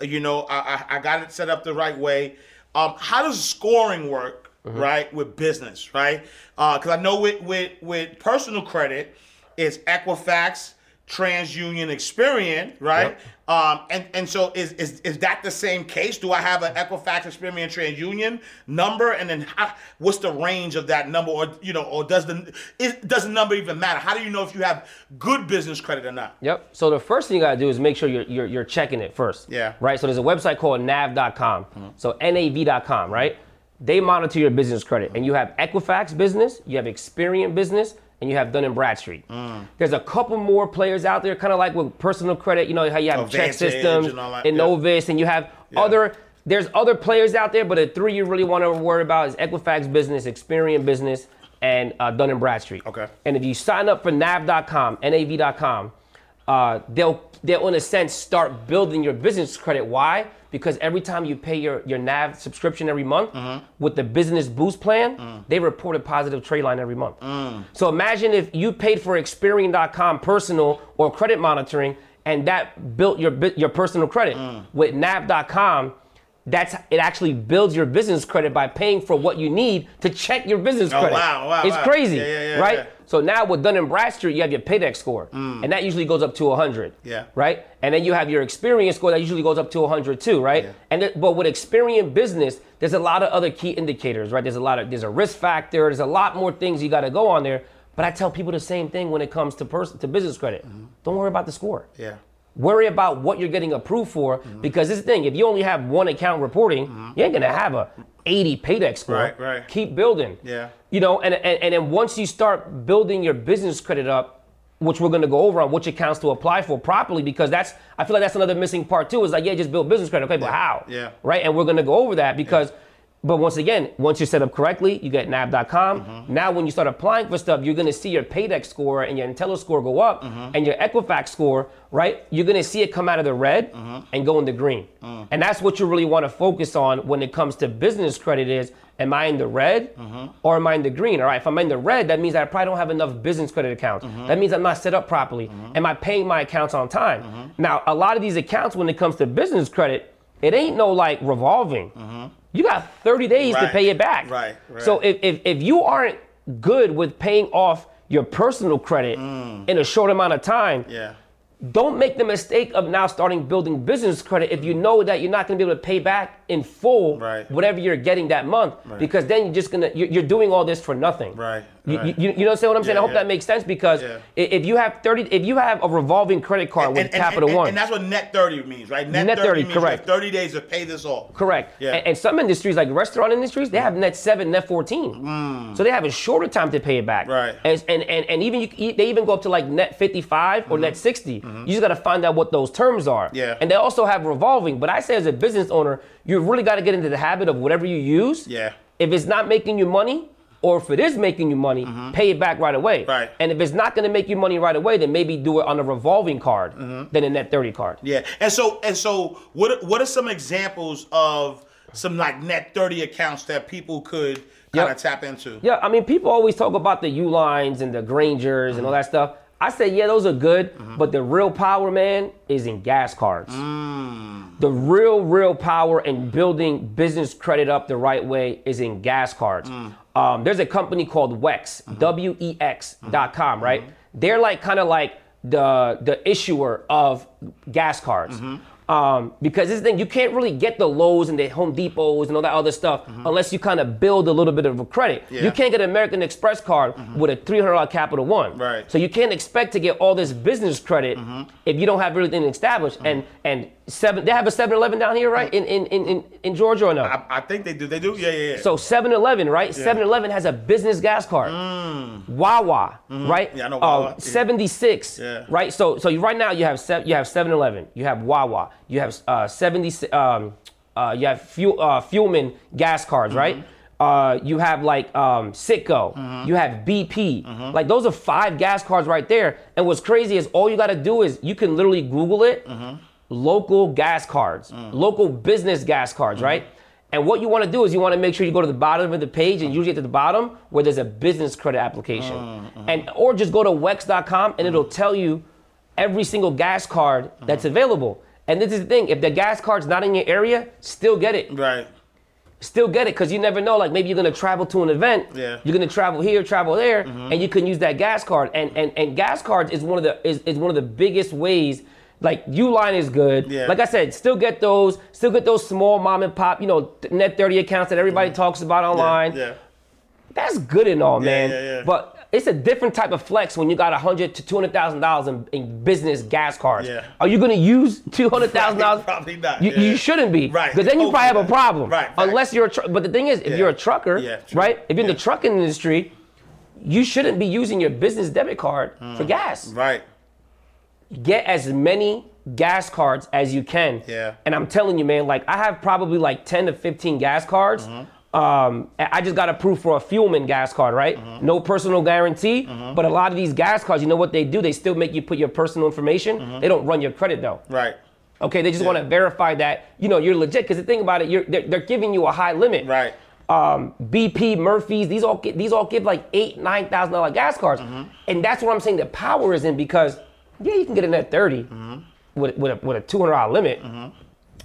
You know, I I, I got it set up the right way. Um, how does scoring work? Right with business, right? Because I know with with with personal credit, it's Equifax, TransUnion, Experian, right? Yep. Um, and and so is, is is that the same case? Do I have an Equifax, Experian, TransUnion number, and then how, what's the range of that number, or you know, or does the is, does the number even matter? How do you know if you have good business credit or not? Yep. So the first thing you gotta do is make sure you're you're, you're checking it first. Yeah. Right. So there's a website called nav.com. So nav.com. Right. They monitor your business credit, and you have Equifax business, you have Experian business, and you have Dun and Bradstreet. There's a couple more players out there, kind of like with personal credit. You know how you have Oh, ChexSystems and that, and yeah. Novus, and you have Yeah. other. There's other players out there, but the three you really want to worry about is Equifax business, Experian business, and uh, Dun and Bradstreet. Okay. And if you sign up for nav.com, nav.com, uh, they'll they'll in a sense start building your business credit. Why? Because every time you pay your, your NAV subscription every month with the business boost plan, they report a positive trade line every month. So imagine if you paid for Experian.com personal or credit monitoring and that built your your personal credit. Mm. With nav.com, that's it actually builds your business credit by paying for what you need to check your business credit. Oh, credit. wow, wow, It's wow. crazy, Yeah, yeah, yeah, right? So now with Dun and Bradstreet, you have your Paydex score, and that usually goes up to 100. Yeah. Right. And then you have your Experience score that usually goes up to 100 too, right? Yeah. And th- but with Experian Business, there's a lot of other key indicators, right? There's a lot of there's a risk factor. There's a lot more things you got to go on there. But I tell people the same thing when it comes to person to business credit. Mm-hmm. Don't worry about the score. Yeah. Worry about what you're getting approved for Mm-hmm. because this thing, if you only have one account reporting, you ain't gonna have a 80 paydex score. Right, right. Keep building. Yeah. You know, and, and and then once you start building your business credit up, which we're gonna go over on which accounts to apply for properly, because that's I feel like that's another missing part too. Is like, yeah, just build business credit. Okay, but how? Yeah. Right? And we're gonna go over that because but once again, once you're set up correctly, you get nav.com. Mm-hmm. Now, when you start applying for stuff, you're going to see your Paydex score and your Intelliscore go up, Mm-hmm. and your Equifax score, right? You're going to see it come out of the red Mm-hmm. and go in the green. Mm. And that's what you really want to focus on when it comes to business credit is, am I in the red Mm-hmm. or am I in the green? All right, if I'm in the red, that means I probably don't have enough business credit accounts. Mm-hmm. That means I'm not set up properly. Am I paying my accounts on time? Now, a lot of these accounts, when it comes to business credit, it ain't no like revolving. You got 30 days to pay it back. right, right. So if, if, if you aren't good with paying off your personal credit in a short amount of time, Mm. Yeah. don't make the mistake of now starting building business credit if you know that you're not going to be able to pay back in full Right. whatever you're getting that month because then you're just to you're, you're doing all this for nothing Right, you, right. you, you know what I'm saying Yeah, I hope yeah. that makes sense because Yeah. if you have 30 if you have a revolving credit card with Capital and, One And that's what net 30 means, right? Net 30, means you have correct. 30 days to pay this off. Correct. Yeah. And, and some industries, like restaurant industries, they have net seven, net fourteen. So they have a shorter time to pay it back. Mm. Right. And and and, and even you, they even go up to like net fifty-five or net 60 You just got to find out what those terms are. Mm-hmm. Yeah. And they also have revolving. But I say as a business owner, you really got to get into the habit of whatever you use. Yeah. If it's not making you money. Or if it is making you money, pay it back right away. Mm-hmm. Right. And if it's not going to make you money right away, then maybe do it on a revolving card Mm-hmm. than a net 30 card. Yeah. And so and so what are- what are some examples of some like net 30 accounts that people could kind of Yep. tap into? Yeah, I mean, people always talk about the Ulines and the Graingers and all that stuff. I say, yeah, those are good, mm-hmm. but the real power, man, is in gas cards. Mm. The real, real power in building business credit up the right way is in gas cards. Mm. Um, there's a company called Wex, mm-hmm. W E X mm-hmm. dot com, right? They're like kind of like the the issuer of gas cards. Um, because this thing, you can't really get the Lowe's and the Home Depots and all that other stuff mm-hmm. unless you kind of build a little bit of a credit. Yeah. You can't get an American Express card mm-hmm. with a $300 Capital One. Right. So you can't expect to get all this business credit mm-hmm. if you don't have everything established. And and seven, they have a 7-Eleven down here, right? In in in in, in Georgia or no? I, I think they do. They do. Yeah, yeah, yeah. So 7-Eleven, right? 7-Eleven has a business gas card. Wawa, right? Mm. Yeah, I know Uh, Wawa. Yeah. 76, Yeah. right? So so you, right now you have sev- you have 7-Eleven, you have Wawa, you have uh, 70 um, uh, you have fuel uh, Fuelman gas cards, Mm-hmm. right? Uh, you have like um, Citgo, you have BP, Mm-hmm. like those are five gas cards right there. And what's crazy is all you got to do is you can literally Google it, Mm-hmm. Local gas cards, Mm. local business gas cards, mm-hmm. right? And what you want to do is you want to make sure you go to the bottom of the page and usually at the bottom where there's a business credit application. Mm, mm-hmm. And or just go to wex.com and it'll tell you every single gas card that's mm-hmm. available. And this is the thing, if the gas card's not in your area, still get it. right. Still get it because you never know. Like maybe you're gonna travel to an event. Yeah. You're gonna travel here, travel there, and you can use that gas card. And and and gas cards is one of the is, is one of the biggest ways. Like Uline is good. Yeah. Like I said, still get those. Still get those small mom and pop, you know, net 30 accounts that everybody talks about online. Yeah. That's good and all, man. yeah, yeah. But it's a different type of flex when you got a hundred to two hundred thousand dollars in, in business gas cards. Yeah. Are you gonna use two hundred thousand dollars? Probably not, You, yeah. you shouldn't be. Right. Because then you probably have a problem. Right, right. Unless you're a truck. But the thing is, if Yeah. you're a trucker, Yeah, true. right? If you're in the trucking industry, you shouldn't be using your business debit card for mm. gas. Right. Get as many gas cards as you can. Yeah. And I'm telling you, man, like I have probably like 10 to 15 gas cards. Mm-hmm. Um, I just got approved for a Fuelman gas card, right? Mm-hmm. No personal guarantee. But a lot of these gas cards, you know what they do? They still make you put your personal information. Mm-hmm. They don't run your credit though. Right. Okay, they just want to verify that you know you're legit. Because the thing about it, you're, they're, they're giving you a high limit. Right. Um, BP, Murphy's, these all these all give like eight, nine thousand dollar gas cards, Mm-hmm. and that's what I'm saying. The power is in because yeah, you can get in at 30, mm-hmm. with with a, with a two hundred dollar limit. Mm-hmm.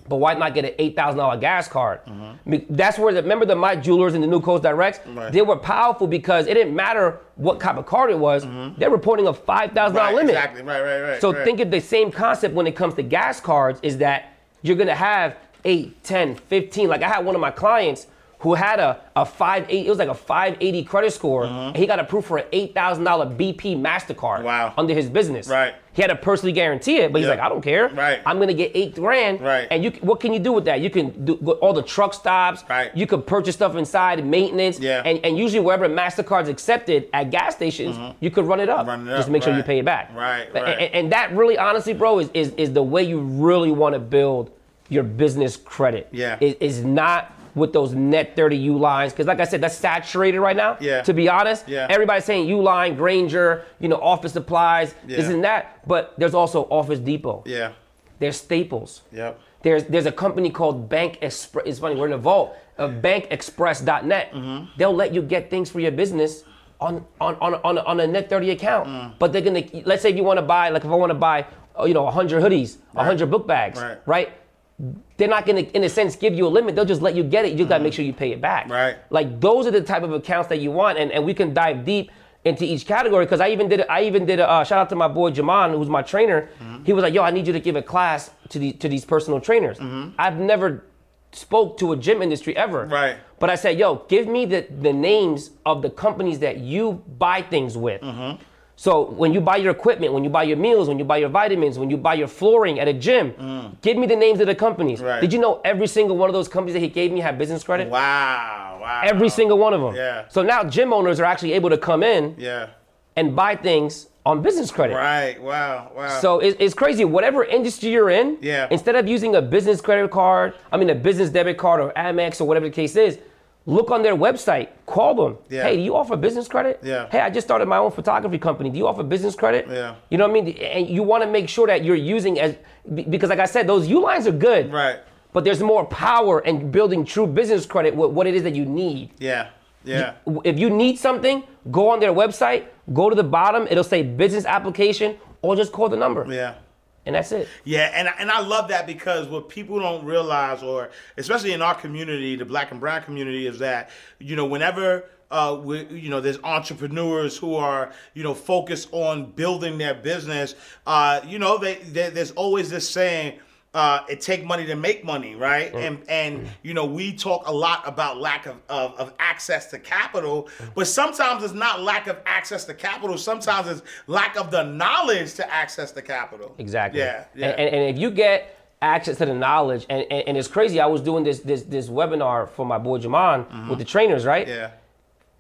But why not get an eight thousand dollar gas card? Mm-hmm. Mean, that's where the, remember the My Jewelers and the New Coast Directs. Right. They were powerful because it didn't matter what type of card it was. They're reporting a five thousand Right, dollar limit. exactly. Right, right, right, So right. think of the same concept when it comes to gas cards is that you're gonna have 8, 10, 15. Like I had one of my clients who had a, a 580, it was like a 580 credit score, and he got approved for an $8,000 BP MasterCard Mm-hmm. Wow. under his business. Right. He had to personally guarantee it, but he's Yeah. like, I don't care. Right. I'm gonna get eight grand. Right. And you, what can you do with that? You can do all the truck stops. Right. You could purchase stuff inside, maintenance. Yeah. And, and usually wherever MasterCard's accepted at gas stations, you could run it up. Mm-hmm. Run it up. Just make sure you pay it back. Right, right. And, and that really, honestly, bro, is, is, is the way you really want to build your business credit. Yeah. Is, is not with those net 30 Ulines. Because, like I said, that's saturated right now. Yeah. To be honest. Yeah. Everybody's saying U line, Grainger, you know, office supplies, this Yeah. and that. But there's also Office Depot. Yeah. There's Staples. Yep. There's there's a company called Bank Express. It's funny, we're in the vault of bankexpress.net. Mm-hmm. They'll let you get things for your business on on on on on a net 30 account. Mm. But they're gonna let's say if you want to buy like if I want to buy uh, you know 100 hoodies, 100 book bags, Right. right? They're not gonna in a sense give you a limit. They'll just let you get it. You just gotta make sure you pay it back. Mm-hmm. Right. Like those are the type of accounts that you want, and, and we can dive deep into each category because I even did I even did a uh, shout out to my boy Jaman who's my trainer. Mm-hmm. He was like, "Yo, I need you to give a class to the to these personal trainers." Mm-hmm. I've never spoke to a gym industry ever. Right. But I said, "Yo, give me the the names of the companies that you buy things with." Mm-hmm. So when you buy your equipment, when you buy your meals, when you buy your vitamins, when you buy your flooring at a gym, give me the names of the companies. Mm. Right. Did you know every single one of those companies that he gave me had business credit? Wow. Wow. Every single one of them. Yeah. So now gym owners are actually able to come in Yeah. and buy things on business credit. Right. Wow. Wow. So it, it's crazy. Whatever industry you're in, Yeah. instead of using a business credit card, I mean a business debit card or Amex or whatever the case is, look on their website, call them. Yeah. Hey, do you offer business credit? Yeah. Hey, I just started my own photography company. Do you offer business credit? Yeah. You know what I mean? And you want to make sure that you're using as because, like I said, those Ulines are good. Right. But there's more power in building true business credit with what it is that you need. Yeah. Yeah. If you need something, go on their website, go to the bottom, it'll say business application, or just call the number. Yeah. And that's it. Yeah, and and I love that because what people don't realize, or especially in our community, the Black and Brown community, is that you know whenever uh, we, you know there's entrepreneurs who are you know focused on building their business, uh, you know they, they there's always this saying. Uh, it take money to make money, right? And and you know we talk a lot about lack of, of, of access to capital, but sometimes it's not lack of access to capital. Sometimes it's lack of the knowledge to access the capital. Exactly. Yeah, yeah. And, and, and if you get access to the knowledge, and, and, and it's crazy, I was doing this this this webinar for my boy Jaman with the trainers, right? Mm-hmm. Yeah.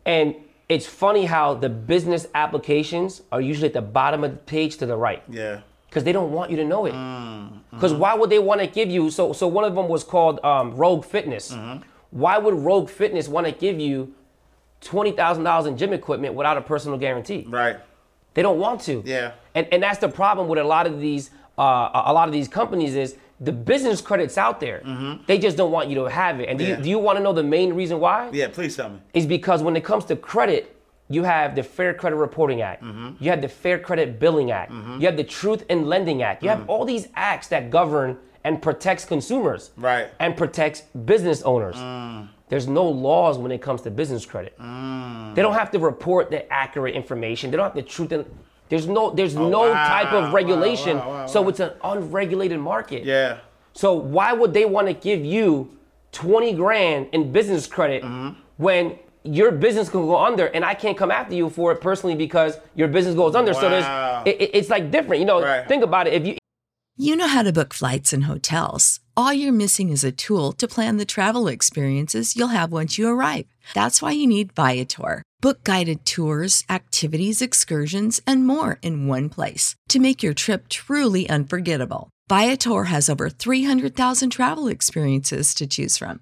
And it's funny how the business applications are usually at the bottom of the page to the right. Yeah. Because they don't want you to know it. Mm, Because mm-hmm. why would they want to give you? So, so one of them was called um, Rogue Fitness. Mm-hmm. Why would Rogue Fitness want to give you twenty thousand dollars in gym equipment without a personal guarantee? Right. They don't want to. Yeah. And and that's the problem with a lot of these uh, a lot of these companies is the business credits out there. They just don't want you to have it. And do Mm-hmm. Yeah. you do you want to know the main reason why? Yeah. Please tell me. is because when it comes to credit, you have the Fair Credit Reporting Act, Mm-hmm. you have the Fair Credit Billing Act, you have the Truth in Lending Act. You have all these acts that govern and protects consumers Mm. Right. Mm. and protects business owners. There's no laws when it comes to business credit. Mm. They don't have to report the accurate information. They don't have the truth in there's no there's no Oh, wow, type of regulation. wow, wow, so it's an unregulated market. Yeah. So why would they want to give you 20 grand in business credit Mm-hmm. when your business can go under and I can't come after you for it personally because your business goes under? So there's it, it- it's like different. You know, Right. think about it. If you You know how to book flights and hotels. All you're missing is a tool to plan the travel experiences you'll have once you arrive. That's why you need Viator. Book guided tours, activities, excursions, and more in one place to make your trip truly unforgettable. Viator has over 300,000 travel experiences to choose from.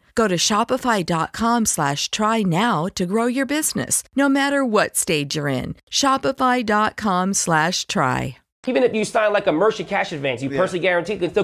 Go to shopify.com slash try now to grow your business, no matter what stage you're in. Shopify.com slash try. Even if you sign like a merchant cash advance, you personally guarantee can still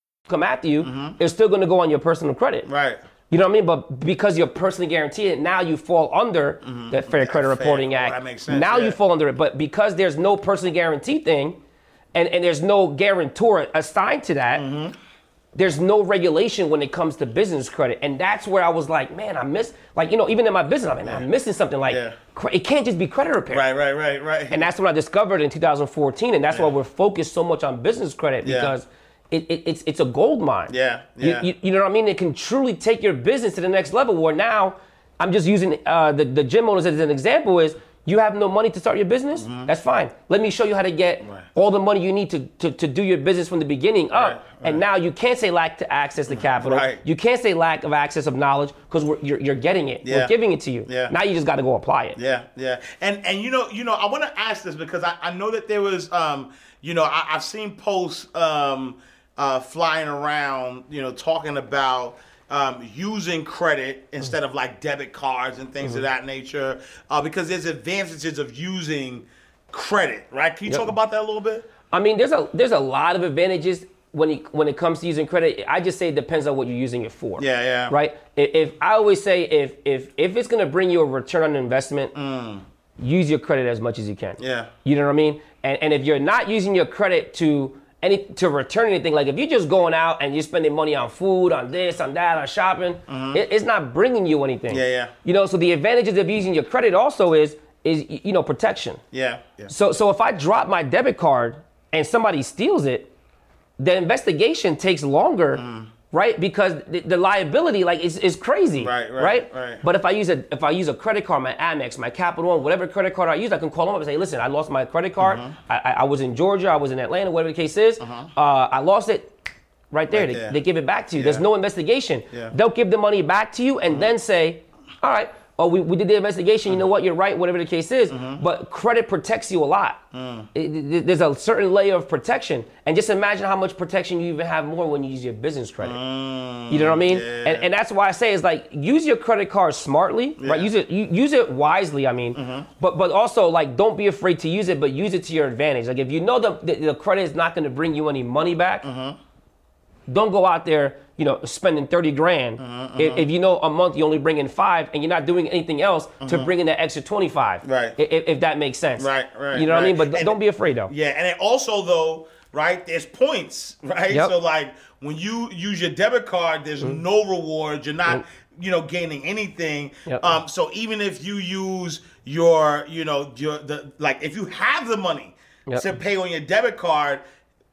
Come after you, it's still going to go on your personal credit. Right. You know what I mean? But because you're personally guaranteed it, now you fall under the Fair Credit Fair. Reporting Well, Act. that makes sense, now yeah. you fall under it. But because there's no personally guaranteed thing, and, and there's no guarantor assigned to that, Mm-hmm. there's no regulation when it comes to business credit. And that's where I was like, man, I miss, like, you know, even in my business, I'm, like, I'm missing something. Like, Yeah. it can't just be credit repair. Right, right, right, right. And that's what I discovered in 2014, and that's why we're focused so much on business credit Yeah. because it, it, it's it's a gold mine. Yeah, You- yeah. You, you know what I mean? It can truly take your business to the next level. Where now, I'm just using uh, the the gym owners as an example. Is you have no money to start your business? Mm-hmm. That's fine. Let me show you how to get all the money you need to, to, to do your business from the beginning up. Right, And now you can't say lack to access to capital. Right. You can't say lack of access of knowledge because you're, you're getting it. Yeah. We're giving it to you. Yeah. Now you just got to go apply it. Yeah, yeah, and and you know, you know, I want to ask this because I, I know that there was, um, you know, I, I've seen posts um, uh, flying around, you know, talking about um, using credit instead of like debit cards and things Mm-hmm. of that nature, uh, because there's advantages of using credit, right? Can you Yep. talk about that a little bit? I mean, there's a there's a lot of advantages when it, when it comes to using credit. I just say it depends on what you're using it for. Yeah, yeah. Right. If, if I always say if if if it's gonna bring you a return on investment, use your credit as much as you can. Mm. Yeah. You know what I mean? And and if you're not using your credit to any to return anything, like if you're just going out and you're spending money on food, on this, on that, on shopping, it, it's not bringing you anything. Mm-hmm. Yeah, yeah. You know, so the advantages of using your credit also is is you know protection. Yeah, yeah. So so if I drop my debit card and somebody steals it, the investigation takes longer, right? Because the, the liability like is, is crazy, Right, right, right. But if I use a if I use a credit card, my Amex, my Capital One, whatever credit card I use, I can call them up and say, listen, I lost my credit card. Mm-hmm. I, I, was in Georgia, I was in Atlanta, whatever the case is. Uh, I lost it. Right there, Right they, there. they give it back to you. There's no investigation. Yeah. Mm-hmm. They'll give the money back to you and then say, all right, oh, we, we did the investigation. You know what? You're right, whatever the case is. Mm-hmm. But credit protects you a lot. Mm. It- it- there's a certain layer of protection. And just imagine how much protection you even have more when you use your business credit. you know what I mean? yeah. And, and that's why I say is like use your credit card smartly, right? Use it use it wisely. I mean, but but also like don't be afraid to use it, but use it to your advantage. Like if you know the the, the credit is not going to bring you any money back, don't go out there, you know, spending 30 grand. Mm-hmm, If, if you know a month you only bring in five and you're not doing anything else to bring in that extra 25. Mm-hmm. Right. If, if that makes sense. Right, right, You know what I mean? But And- don't be afraid though. Yeah, and also though, right? There's points, right? Yep. So like when you use your debit card, there's Mm-hmm. no rewards. You're not, you know, gaining anything. Yep. Um, so even if you use your, you know, your the like if you have the money Yep. to pay on your debit card.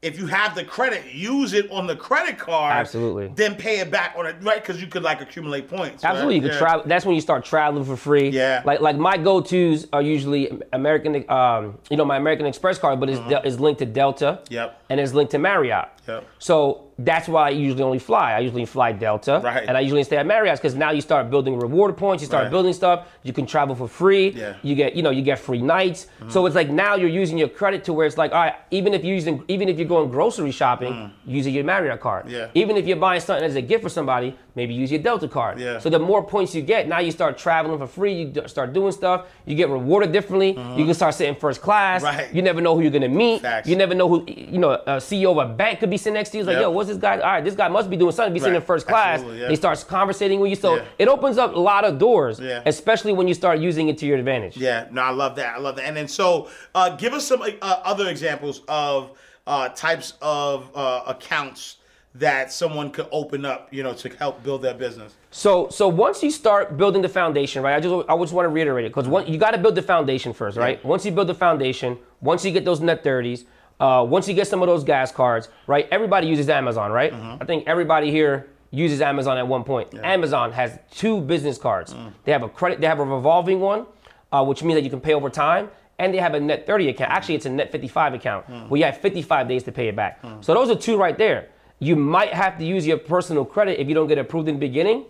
If you have the credit, use it on the credit card. Absolutely. Then pay it back on it, right? Because you could like accumulate points. right? Absolutely, you can Yeah. travel. That's when you start traveling for free. Yeah. Like like my go-tos are usually American, um, you know, my American Express card, but it's, de- it's linked to Delta. Mm-hmm. Yep. And it's linked to Marriott. Yep. So that's why I usually only fly. I usually fly Delta, Right. and I usually stay at Marriott's because now you start building reward points. You start Right. building stuff. You can travel for free. Yeah. Mm-hmm. You get, you know, you get free nights. So it's like now you're using your credit to where it's like, all right, even if you're using, even if you're going grocery shopping, using your Marriott card. Mm. Yeah. Even if you're buying something as a gift for somebody, maybe use your Delta card. Yeah. So the more points you get, now you start traveling for free. You start doing stuff. You get rewarded differently. You can start sitting first class. Mm-hmm. Right. You never know who you're gonna meet. Facts. You never know who, you know, a CEO of a bank could be sitting next to you. It's like, Yep. yo, what's this guy? All right, this guy must be doing something. Be sitting in first class. Absolutely, yeah. He starts conversating with you. So Yeah. it opens up a lot of doors, Yeah. especially when you start using it to your advantage. Yeah, no, I love that. I love that. And then so, uh, give us some uh, other examples of uh, types of uh, accounts that someone could open up, you know, to help build their business. So so once you start building the foundation, right? I just I just want to reiterate it because you got to build the foundation first, right? Once you build the foundation, once you get those net thirties, uh, once you get some of those gas cards, right? Everybody uses Amazon, right? I think everybody here uses Amazon at one point. Amazon has two business cards. They have a credit, they have a revolving one, uh, which means that you can pay over time. And they have a net 30 account. Actually, it's a net 55 account where you have 55 days to pay it back. So those are two right there. You might have to use your personal credit if you don't get approved in the beginning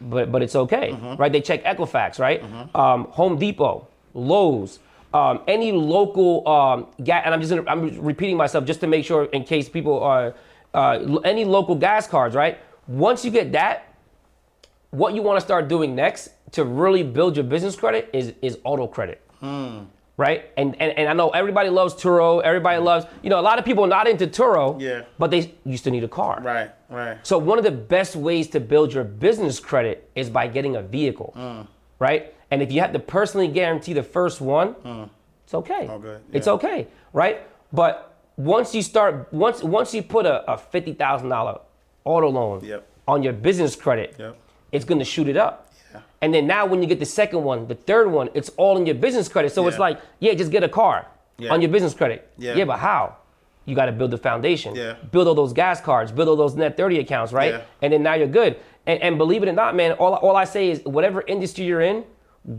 but but it's okay, right? They check Equifax, right? Um, Home Depot, Lowe's, um, any local um, gas, and I'm just gonna, I'm repeating myself just to make sure in case people are uh, any local gas cards, right? Once you get that, what you want to start doing next to really build your business credit is is auto credit. Right? And, and and I know everybody loves Turo, everybody loves, you know, a lot of people are not into Turo, Yeah. but they used to need a car. Right, right. So one of the best ways to build your business credit is by getting a vehicle, Mm. right? And if you have to personally guarantee the first one, it's okay. Mm. Okay, It's okay, right? But once you start, once once you put a, a fifty thousand dollar auto loan Yep. on your business credit, Yep. it's gonna shoot it up. Yeah. And then now when you get the second one, the third one, it's all in your business credit. So it's like, yeah, just get a car Yeah. on your business credit. Yeah. yeah, but how? You got to build the foundation. Yeah. Build all those gas cards, build all those net 30 accounts, right? Yeah. And then now you're good. And, and believe it or not, man, all, all I say is whatever industry you're in,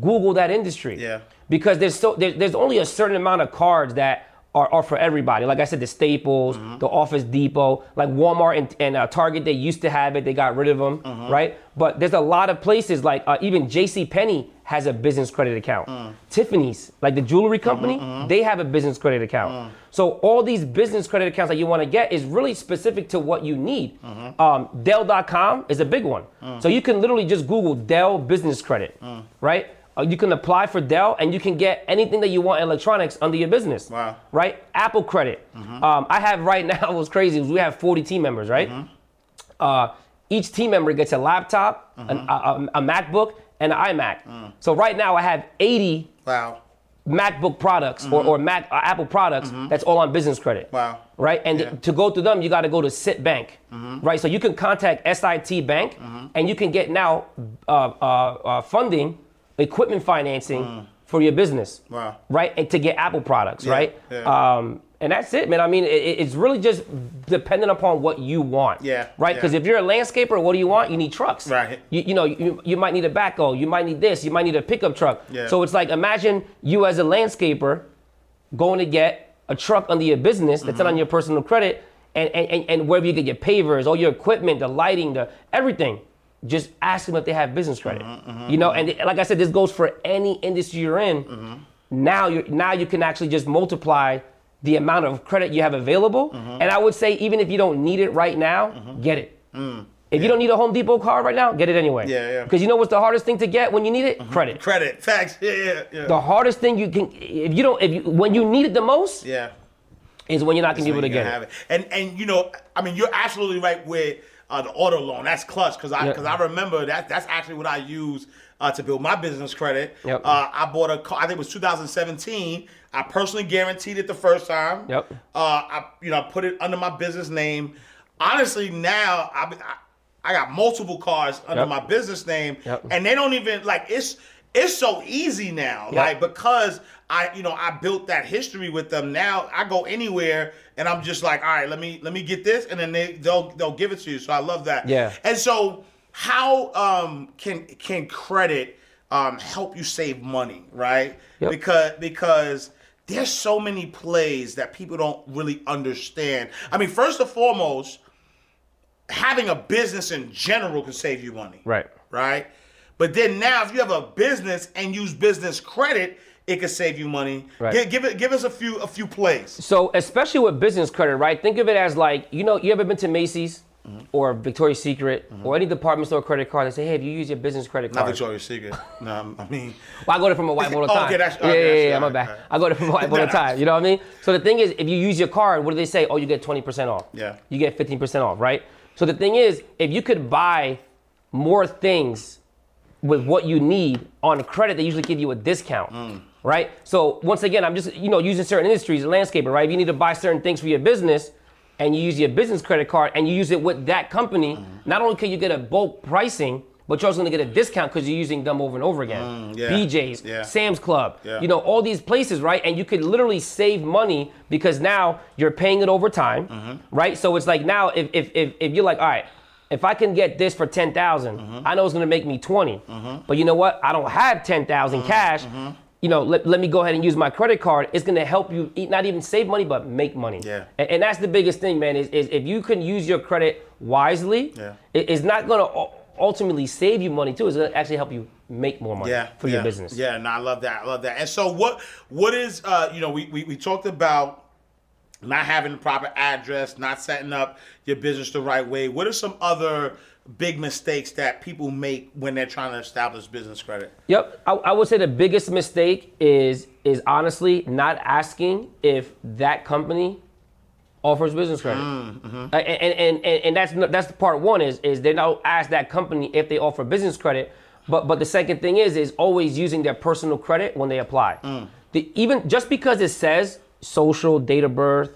Google that industry. Yeah. Because there's so there, there's only a certain amount of cards that are, are for everybody. Like I said, the Staples, Mm-hmm. the Office Depot, like Walmart and, and uh, Target, they used to have it. They got rid of them, Mm-hmm. right? But there's a lot of places like uh, even J.C. Penney has a business credit account. Mm. Tiffany's, like the jewelry company, Mm-hmm, they have a business credit account. Mm. So all these business credit accounts that you want to get is really specific to what you need. Mm-hmm. Um, Dell.com is a big one. Mm. So you can literally just Google Dell business credit, right? Uh, you can apply for Dell and you can get anything that you want in electronics under your business. Wow. Right? Apple credit. Um, I have right now, what's crazy we have 40 team members, right? Uh, each team member gets a laptop, an, a, a, MacBook, and an iMac. So right now I have 80 Wow. MacBook products or, or Mac uh, Apple products that's all on business credit. Wow. Right? And Yeah. to go through them, you got to go to Citibank. Right? So you can contact Citibank and you can get now uh, uh, uh, funding, equipment financing for your business. Wow. Right? And to get Apple products, Yeah, right? yeah. Um, and that's it, man. I mean, it, it's really just dependent upon what you want. Yeah, Right? yeah. Because if you're a landscaper, what do you want? You need trucks. Right. You, you know, you, you might need a backhoe. You might need this. You might need a pickup truck. Yeah. So it's like imagine you as a landscaper going to get a truck under your business that's not on your personal credit, and, and, and, and wherever you get your pavers, all your equipment, the lighting, the everything. Just ask them if they have business credit. Mm-hmm, mm-hmm, you know, and mm-hmm. like I said, this goes for any industry you're in. Now you now you can actually just multiply the amount of credit you have available. And I would say even if you don't need it right now, get it. Mm, if you don't need a Home Depot card right now, get it anyway. Yeah, yeah. Because you know what's the hardest thing to get when you need it? Credit. Credit. Facts. Yeah, yeah, yeah. The hardest thing you can, if you don't, if you, when you need it the most, yeah. is when you're not gonna be able to get it. it. And and you know, I mean, you're absolutely right with uh, the auto loan. That's clutch because I because I remember that that's actually what I use uh, to build my business credit. Yep. Uh, I bought a car. I think it was 2017. I personally guaranteed it the first time. Yep. Uh, I you know put it under my business name. Honestly, now I I, I got multiple cars under Yep. my business name, Yep. and they don't even like it's it's so easy now. Yep. Like because I you know I built that history with them. Now I go anywhere and I'm just like, all right, let me let me get this, and then they they'll they'll give it to you. So I love that. Yeah. And so how um can can credit um help you save money, right? Yep. Because because there's so many plays that people don't really understand. I mean, first and foremost, having a business in general can save you money. Right. Right. But then now, if you have a business and use business credit, it could save you money. Right. Give, give it. Give us a few a few plays. So especially with business credit, right? Think of it as like you know you ever been to Macy's Mm-hmm. or Victoria's Secret or any department store credit card and say, hey, if you use your business credit card, Not Victoria's Secret. No, I mean, Well, I go there from a wife all the Oh, time. okay, that's- yeah, okay, yeah, that's yeah, right, my bad. right. I go there from a wife all the time. You know what I mean? So the thing is, if you use your card, what do they say? Oh, you get 20% off. Yeah. You get 15% off, right? So the thing is, if you could buy more things with what you need on credit, they usually give you a discount. Mm. Right? So once again, I'm just, you know, using certain industries, landscaping, right? If you need to buy certain things for your business and you use your business credit card and you use it with that company, Mm-hmm. not only can you get a bulk pricing, but you're also gonna get a discount because you're using them over and over again. Mm, yeah. BJ's, Yeah. Sam's Club, Yeah. you know, all these places, right? And you could literally save money because now you're paying it over time, Mm-hmm. right? So it's like now if, if, if, if you're like, all right, if I can get this for 10,000, Mm-hmm. I know it's gonna make me 20. But you know what? I don't have 10,000 Mm-hmm. cash. You know, let, let me go ahead and use my credit card. It's gonna help you eat, not even save money, but make money. Yeah. And, and that's the biggest thing, man, is, is if you can use your credit wisely, Yeah. it- it's not gonna ultimately save you money too. It's gonna actually help you make more money yeah, for yeah, your business. Yeah, no, I love that. I love that. And so, what what is uh, you know, we, we we talked about not having the proper address, not setting up your business the right way. What are some other big mistakes that people make when they're trying to establish business credit? Yep, I, I would say the biggest mistake is is honestly not asking if that company offers business credit. Uh, and, and, and, and that's that's the part one is is they don't ask that company if they offer business credit. But but the second thing is is always using their personal credit when they apply. The, even just because it says social date of birth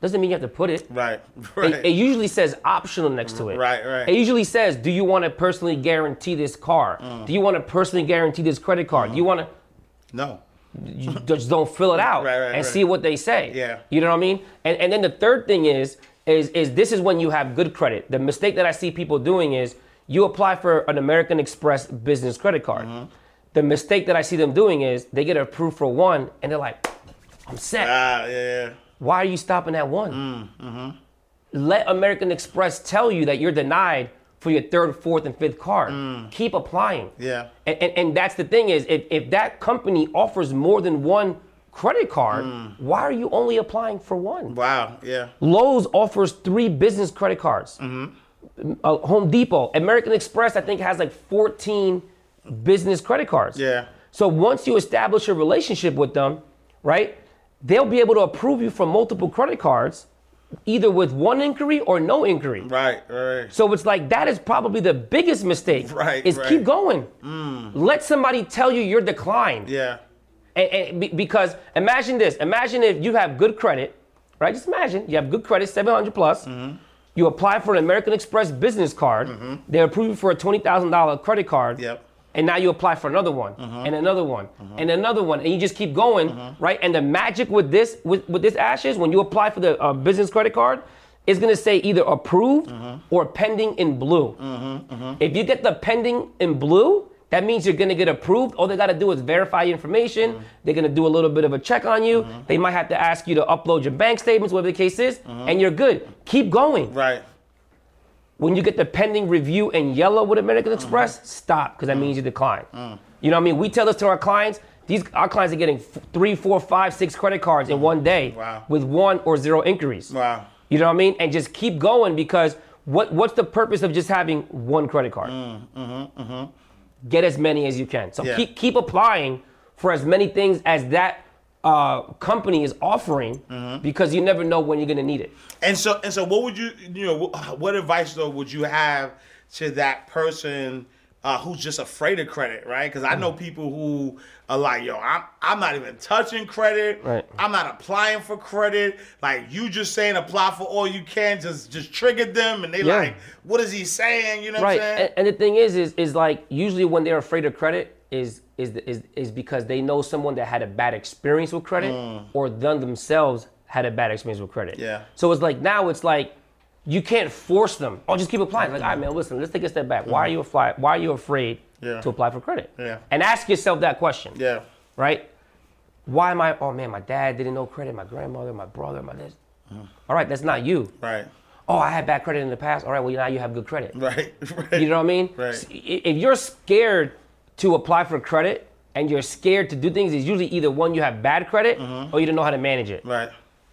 doesn't mean you have to put it. Right, It, right. it usually says optional next to it. Right, right. It usually says, do you want to personally guarantee this car? Mm. Do you want to personally guarantee this credit card? Do you want to? no. You just don't fill it out Right, right, and right. see what they say. Yeah. You know what I mean? And and then the third thing is is is this is when you have good credit. The mistake that I see people doing is you apply for an American Express business credit card. Mm-hmm. The mistake that I see them doing is they get approved for one and they're like, I'm set. Ah, yeah. Why are you stopping at one? Mm-hmm. Let American Express tell you that you're denied for your third, fourth, and fifth card. Keep applying. Mm. Yeah. And, and, and that's the thing is, if, if that company offers more than one credit card, Mm. why are you only applying for one? Wow. Yeah. Lowe's offers three business credit cards. Mm-hmm. Uh, Home Depot, American Express, I think has like 14 business credit cards. Yeah. So once you establish a relationship with them, right, they'll be able to approve you for multiple credit cards, either with one inquiry or no inquiry. Right. Right. So it's like that is probably the biggest mistake. Right, Is right. Mm. keep going. Let somebody tell you you're declined. Yeah. And, and be- because imagine this. Imagine if you have good credit, right? Just imagine you have good credit, 700 plus. Mm-hmm. You apply for an American Express business card. They approve you for a twenty thousand dollar credit card. Yep. And now you apply for another one, mm-hmm. and another one, mm-hmm. and another one, and you just keep going, mm-hmm. right? And the magic with this, with, with this Ashes, when you apply for the uh, business credit card, it's gonna say either approved or pending in blue. If you get the pending in blue, that means you're gonna get approved. All they gotta do is verify your information. They're gonna do a little bit of a check on you. They might have to ask you to upload your bank statements, whatever the case is, and you're good. Keep going. Right. When you get the pending review in yellow with American Express, mm-hmm. stop, because that means you mm. decline. Mm. You know what I mean? We tell this to our clients. These our clients are getting f- three, four, five, six credit cards in one day Wow. with one or zero inquiries. Wow. You know what I mean? And just keep going because what what's the purpose of just having one credit card? Mm, mm-hmm, mm-hmm. Get as many as you can. So Yeah. keep keep applying for as many things as that uh, company is offering because you never know when you're gonna need it. And so and so, what would you you know what, advice though would you have to that person uh, who's just afraid of credit, right? Because I know people who are like, yo, I'm I'm not even touching credit. Right. I'm not applying for credit. Like you just saying apply for all you can just just triggered them, and they Yeah. like, what is he saying? You know right what I'm and, saying? and the thing is is is like usually when they're afraid of credit is is is is because they know someone that had a bad experience with credit or them themselves had a bad experience with credit Mm. Yeah. so it's like now it's like you can't force them oh just keep applying like all right man listen let's take a step back why are you afraid why are you afraid Mm. Yeah. to apply for credit Yeah. and ask yourself that question yeah. right? Why am I? Oh man, my dad didn't know credit. My grandmother, my brother, my this. Mm. All right, that's not you. Right. oh, I had bad credit in the past. All right, well now you have good credit. Right. right. You know what I mean? Right. If you're scared to apply for credit and you're scared to do things, is usually either one you have bad credit or you don't know how to manage it. Mm-hmm. Right.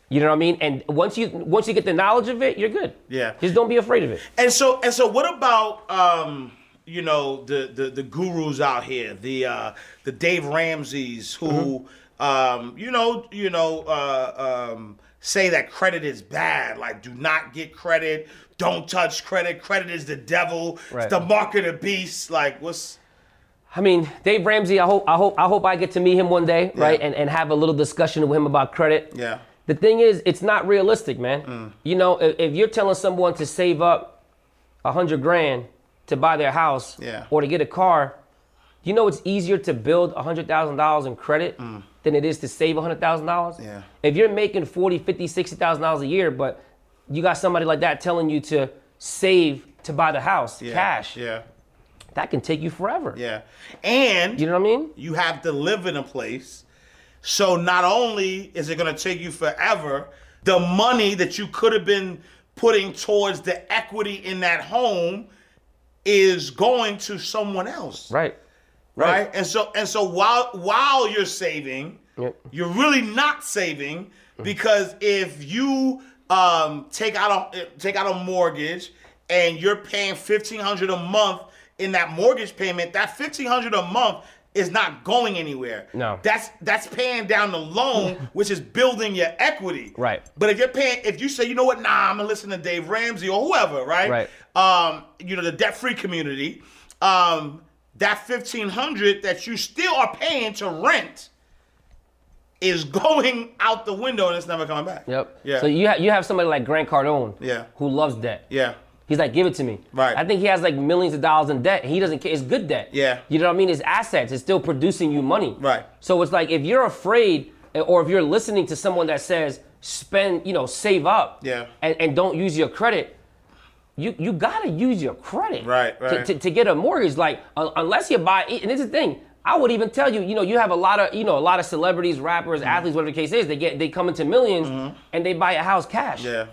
You know what I mean? And once you once you get the knowledge of it, you're good. Yeah. Just don't be afraid of it. And so and so what about um you know the the, the gurus out here, the uh the Dave Ramseys who um you know you know uh um say that credit is bad, like do not get credit, don't touch credit, credit is the devil, Right. it's the mark of the beast, like what's I mean, Dave Ramsey. I hope I hope I hope I get to meet him one day, right? And and have a little discussion with him about credit. Yeah. The thing is, it's not realistic, man. Mm. You know, if, if you're telling someone to save up a hundred grand to buy their house Yeah. or to get a car, you know it's easier to build a hundred thousand dollars in credit mm. than it is to save a hundred thousand dollars. Yeah. If you're making forty, fifty, sixty thousand dollars a year, but you got somebody like that telling you to save to buy the house, yeah, cash, Yeah. That can take you forever. Yeah. And You know what I mean? you have to live in a place. So not only is it going to take you forever, the money that you could have been putting towards the equity in that home is going to someone else. Right. Right? And so and so while while you're saving, Yep. you're really not saving because if you um, take out a take out a mortgage and you're paying fifteen hundred a month in that mortgage payment, that fifteen hundred a month is not going anywhere. No. that's that's paying down the loan, which is building your equity. Right. But if you're paying, if you say, you know what, nah, I'm gonna listen to Dave Ramsey or whoever, right? Right. Um, you know, the debt-free community, um, that fifteen hundred that you still are paying to rent is going out the window and it's never coming back. Yep. Yeah. So you have you have somebody like Grant Cardone. Yeah. Who loves debt. Yeah. He's like, give it to me. Right. I think he has like millions of dollars in debt. He doesn't care. It's good debt. Yeah. You know what I mean? It's assets. It's still producing you money. Right. So it's like if you're afraid, or if you're listening to someone that says spend, you know, save up. Yeah. And, and don't use your credit. You you gotta use your credit. Right, to- right. To, to get a mortgage, like un- unless you buy, and this is the thing. I would even tell you, you know, you have a lot of, you know, a lot of celebrities, rappers, Mm-hmm. athletes, whatever the case is. They get, they come into 1000000s and they buy a house cash. Yeah.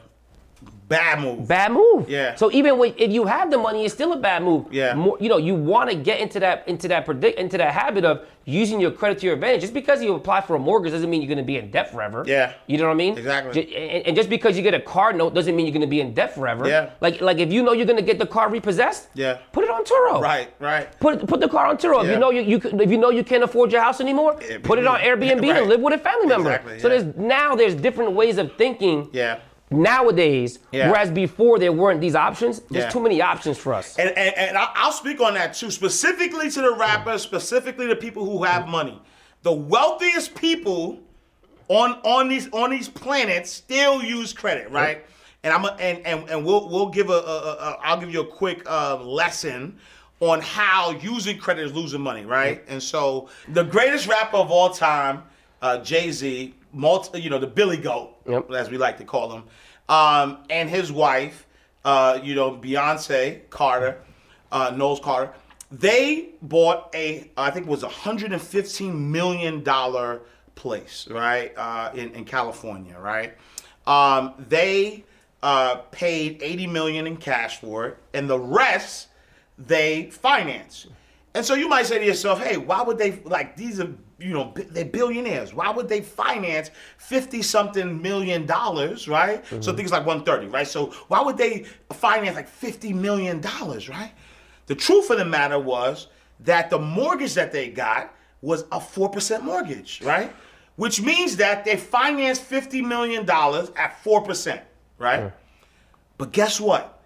Bad move. Bad move. Yeah. So even when, if you have the money, it's still a bad move. Yeah. More, you know, you want to get into that into that predict into that habit of using your credit to your advantage. Just because you apply for a mortgage doesn't mean you're going to be in debt forever. Yeah. You know what I mean? Exactly. And, and just because you get a car note doesn't mean you're going to be in debt forever. Yeah. Like like if you know you're going to get the car repossessed. Yeah. Put it on Turo. Right, right. Put put the car on Turo. If you know you, you if you know you can't afford your house anymore, Airbnb. put it on Airbnb Right. and live with a family member. Exactly, So there's now there's different ways of thinking Yeah. Nowadays, Yeah. whereas before there weren't these options. There's Yeah. too many options for us. And, and, and I'll speak on that too, specifically to the rappers, specifically to people who have money. The wealthiest people on on these on these planets still use credit, right? And I'm a, and, and and we'll we'll give a, a, a, a I'll give you a quick uh, lesson on how using credit is losing money, right? And so the greatest rapper of all time, uh, Jay Z, multi, you know the Billy Goat, Yep. as we like to call him, um, and his wife, uh, you know Beyonce Carter, uh, Knowles Carter, they bought a I think it was a hundred and fifteen million dollar place, right, uh, in in California, right. Um, they uh, paid eighty million in cash for it, and the rest they finance. And so you might say to yourself, hey, why would they like these are you know they're billionaires? Why would they finance fifty something million dollars, right? So mm-hmm. things like one thirty, right? So why would they finance like fifty million dollars, right? The truth of the matter was that the mortgage that they got was a four percent mortgage, right? Which means that they financed fifty million dollars at four percent, right? But guess what?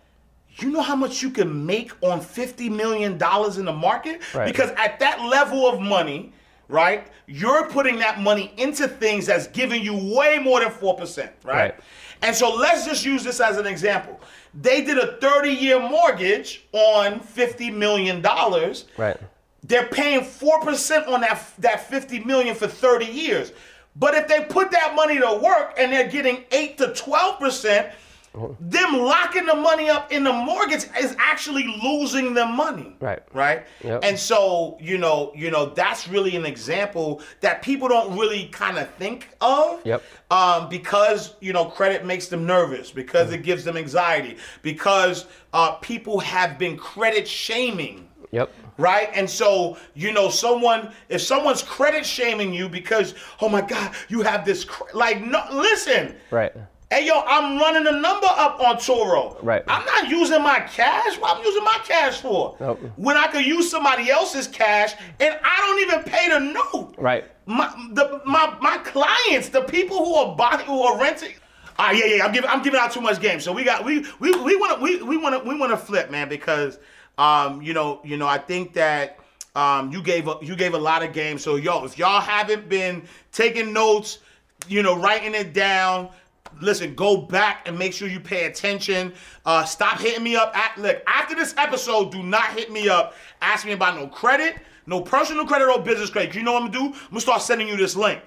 You know how much you can make on $50 million in the market? Right. Because at that level of money, right, you're putting that money into things that's giving you way more than 4%, right? Right. And so let's just use this as an example. They did a 30 year mortgage on $50 million. Right. They're paying 4% on that, that 50 million for 30 years. But if they put that money to work and they're getting 8 to 12%, them locking the money up in the mortgage is actually losing them money. Right. Right. Yep. And so you know, you know, that's really an example that people don't really kind of think of. Yep. Um, because you know, credit makes them nervous, because it gives them anxiety, because uh, people have been credit shaming Yep. right? And so, you know, someone, if someone's credit shaming you because, oh my God, you have this, cre-, like, no, listen. Right. Hey, yo, I'm running a number up on Turo. Right. I'm not using my cash. What I'm using my cash for? Nope. When I could use somebody else's cash and I don't even pay the note. Right. My the my my clients, the people who are buying, who are renting. Ah, yeah, yeah. I'm giving I'm giving out too much game. So we got we we we want to we we want to we want to flip, man, because um you know you know I think that. Um, you gave a, you gave a lot of games. So yo, if y'all haven't been taking notes, you know, writing it down, listen, go back and make sure you pay attention. Uh, stop hitting me up. At, look, after this episode, do not hit me up. Ask me about no credit, no personal credit or business credit. You know what I'm gonna do? I'm gonna start sending you this link.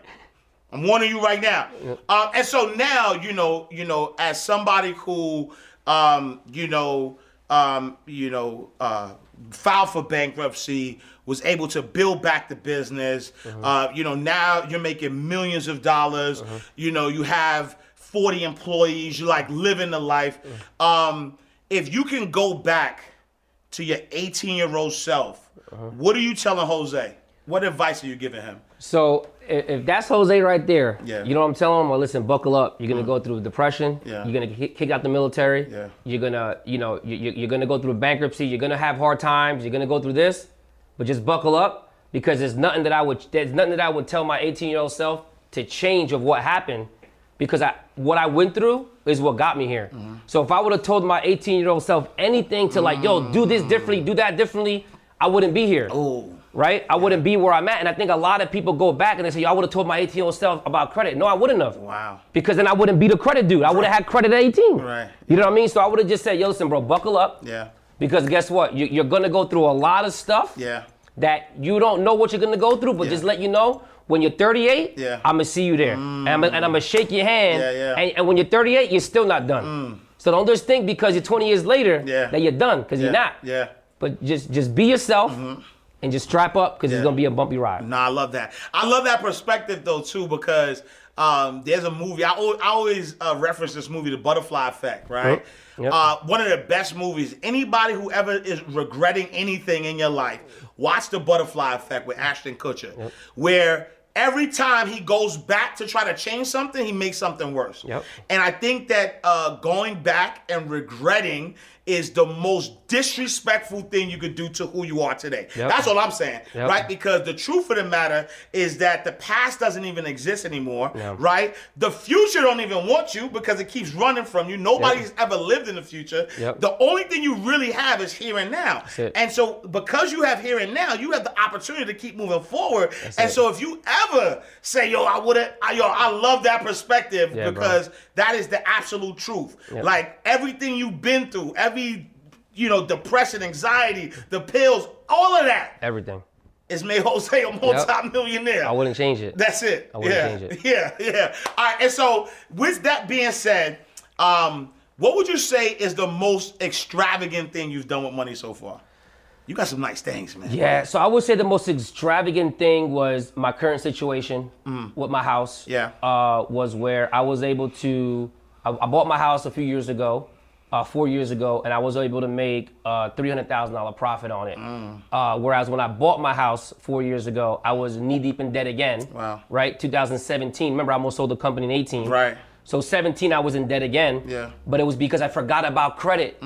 I'm warning you right now. Um, and so now, you know, you know, as somebody who, um, you know, um, you know, uh, filed for bankruptcy, was able to build back the business. Uh, you know, now you're making millions of dollars. You know, you have 40 employees. You're like living the life. Um, if you can go back to your 18 year old self, what are you telling Jose? What advice are you giving him? So if that's Jose right there, Yeah. Mm. you know what I'm telling him? Well, listen, buckle up. You're gonna go through depression. Yeah. You're gonna kick out the military. Yeah. You're gonna, you know, you, you- you're gonna go through bankruptcy. You're gonna have hard times. You're gonna go through this, but just buckle up because there's nothing that I would there's nothing that I would tell my 18 year old self to change of what happened because I what I went through is what got me here. Mm-hmm. So if I would have told my 18 year old self anything to like, yo, do this differently, do that differently, I wouldn't be here Oh, right? I wouldn't be where I'm at. And I think a lot of people go back and they say, Yo, I would have told my 18 year old self about credit. No, I wouldn't have. Wow. Because then I wouldn't be the credit dude. I would have had credit at 18. Right. You know what I mean? So I would have just said, Yo, listen, bro, buckle up. yeah, Because guess what? You, you're going to go through a lot of stuff yeah. that you don't know what you're going to go through, but Yeah. just let you know. When you're 38, Yeah. I'm gonna see you there, mm. and I'm gonna shake your hand. Yeah, yeah. And, and when you're 38, you're still not done. Mm. So don't just think because you're 20 years later that you're done, because you're not. Yeah. But just just be yourself mm-hmm. and just strap up because Yeah. it's gonna be a bumpy ride. No, I love that. I love that perspective though too because um, there's a movie. I, always uh, reference this movie, The Butterfly Effect, right? Yep. Yep. Uh, one of the best movies. Anybody who ever is regretting anything in your life, watch The Butterfly Effect with Ashton Kutcher, where every time he goes back to try to change something, he makes something worse. Yep. And I think that uh, going back and regretting is the most disrespectful thing you could do to who you are today. Yep. That's all I'm saying, Yep. right? Because the truth of the matter is that the past doesn't even exist anymore, Yeah. right? The future don't even want you because it keeps running from you. Nobody's ever lived in the future. Yep. The only thing you really have is here and now. And so because you have here and now, you have the opportunity to keep moving forward. and it. so if you ever say, yo, I would have, yo, I love that perspective Yeah, bro. because that is the absolute truth. Yep. Like everything you've been through, every you know, depression, anxiety, the pills, all of that Everything. is made Jose a multi-millionaire. I wouldn't change it. That's it. I wouldn't yeah. change it. Yeah, yeah. All right, and so with that being said, um, what would you say is the most extravagant thing you've done with money so far? You got some nice things, man. Yeah, so I would say the most extravagant thing was my current situation with my house. Mm. Yeah. Uh, was where I was able to, I, I bought my house a few years ago, uh, four years ago, and I was able to make a $300,000 profit on it. Mm. Uh, whereas when I bought my house four years ago, I was knee deep in debt again. Wow. Right? 2017. Remember, I almost sold the company in 18. Right. So 17, I was in debt again. Yeah. But it was because I forgot about credit.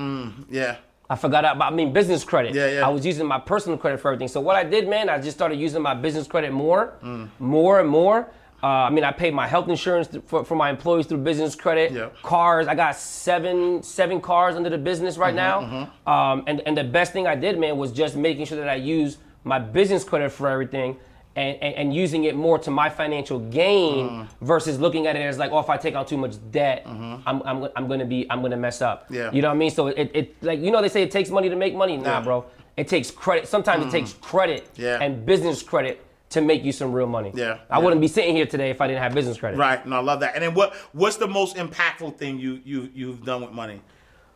Yeah. I forgot about, I mean, business credit. Yeah, yeah. I was using my personal credit for everything. So what I did, man, I just started using my business credit more, Mm. more and more. Uh, I mean, I paid my health insurance th- for, for my employees through business credit. Yeah. Cars, I got seven seven cars under the business right Mm-hmm, now. Um, and and the best thing I did, man, was just making sure that I use my business credit for everything. And, and, and using it more to my financial gain Mm. versus looking at it as like, oh, if I take on too much debt, I'm, I'm, I'm gonna be, I'm gonna mess up. Mm-hmm. Yeah. You know what I mean? So it, it like you know they say it takes money to make money. Nah, Yeah. bro. It takes credit. Sometimes it takes credit Yeah. and business credit to make you some real money. Yeah, I yeah. wouldn't be sitting here today if I didn't have business credit. Right. No, I love that. And then what what's the most impactful thing you you you've done with money?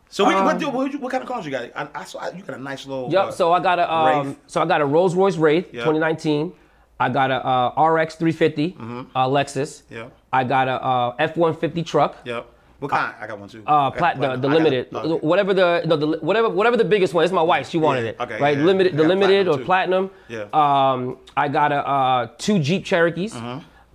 So we, what, what, what kind of cars you got? I, I saw you got a nice little. Um, Yep. uh, So I got a um, so I got a Rolls Royce Wraith Yeah. 2019. I got a uh, RX 350 uh, Lexus. Mm-hmm. Yeah. I got a uh, F150 truck. Yep. What kind? I got one too. Uh, I plat- the, the I got- limited, okay. whatever the no, the whatever whatever the biggest one. It's my wife. She wanted Yeah, it. okay, right, yeah, limited, the limited platinum or too. platinum. Yeah. Um, I got a uh, two Jeep Cherokees.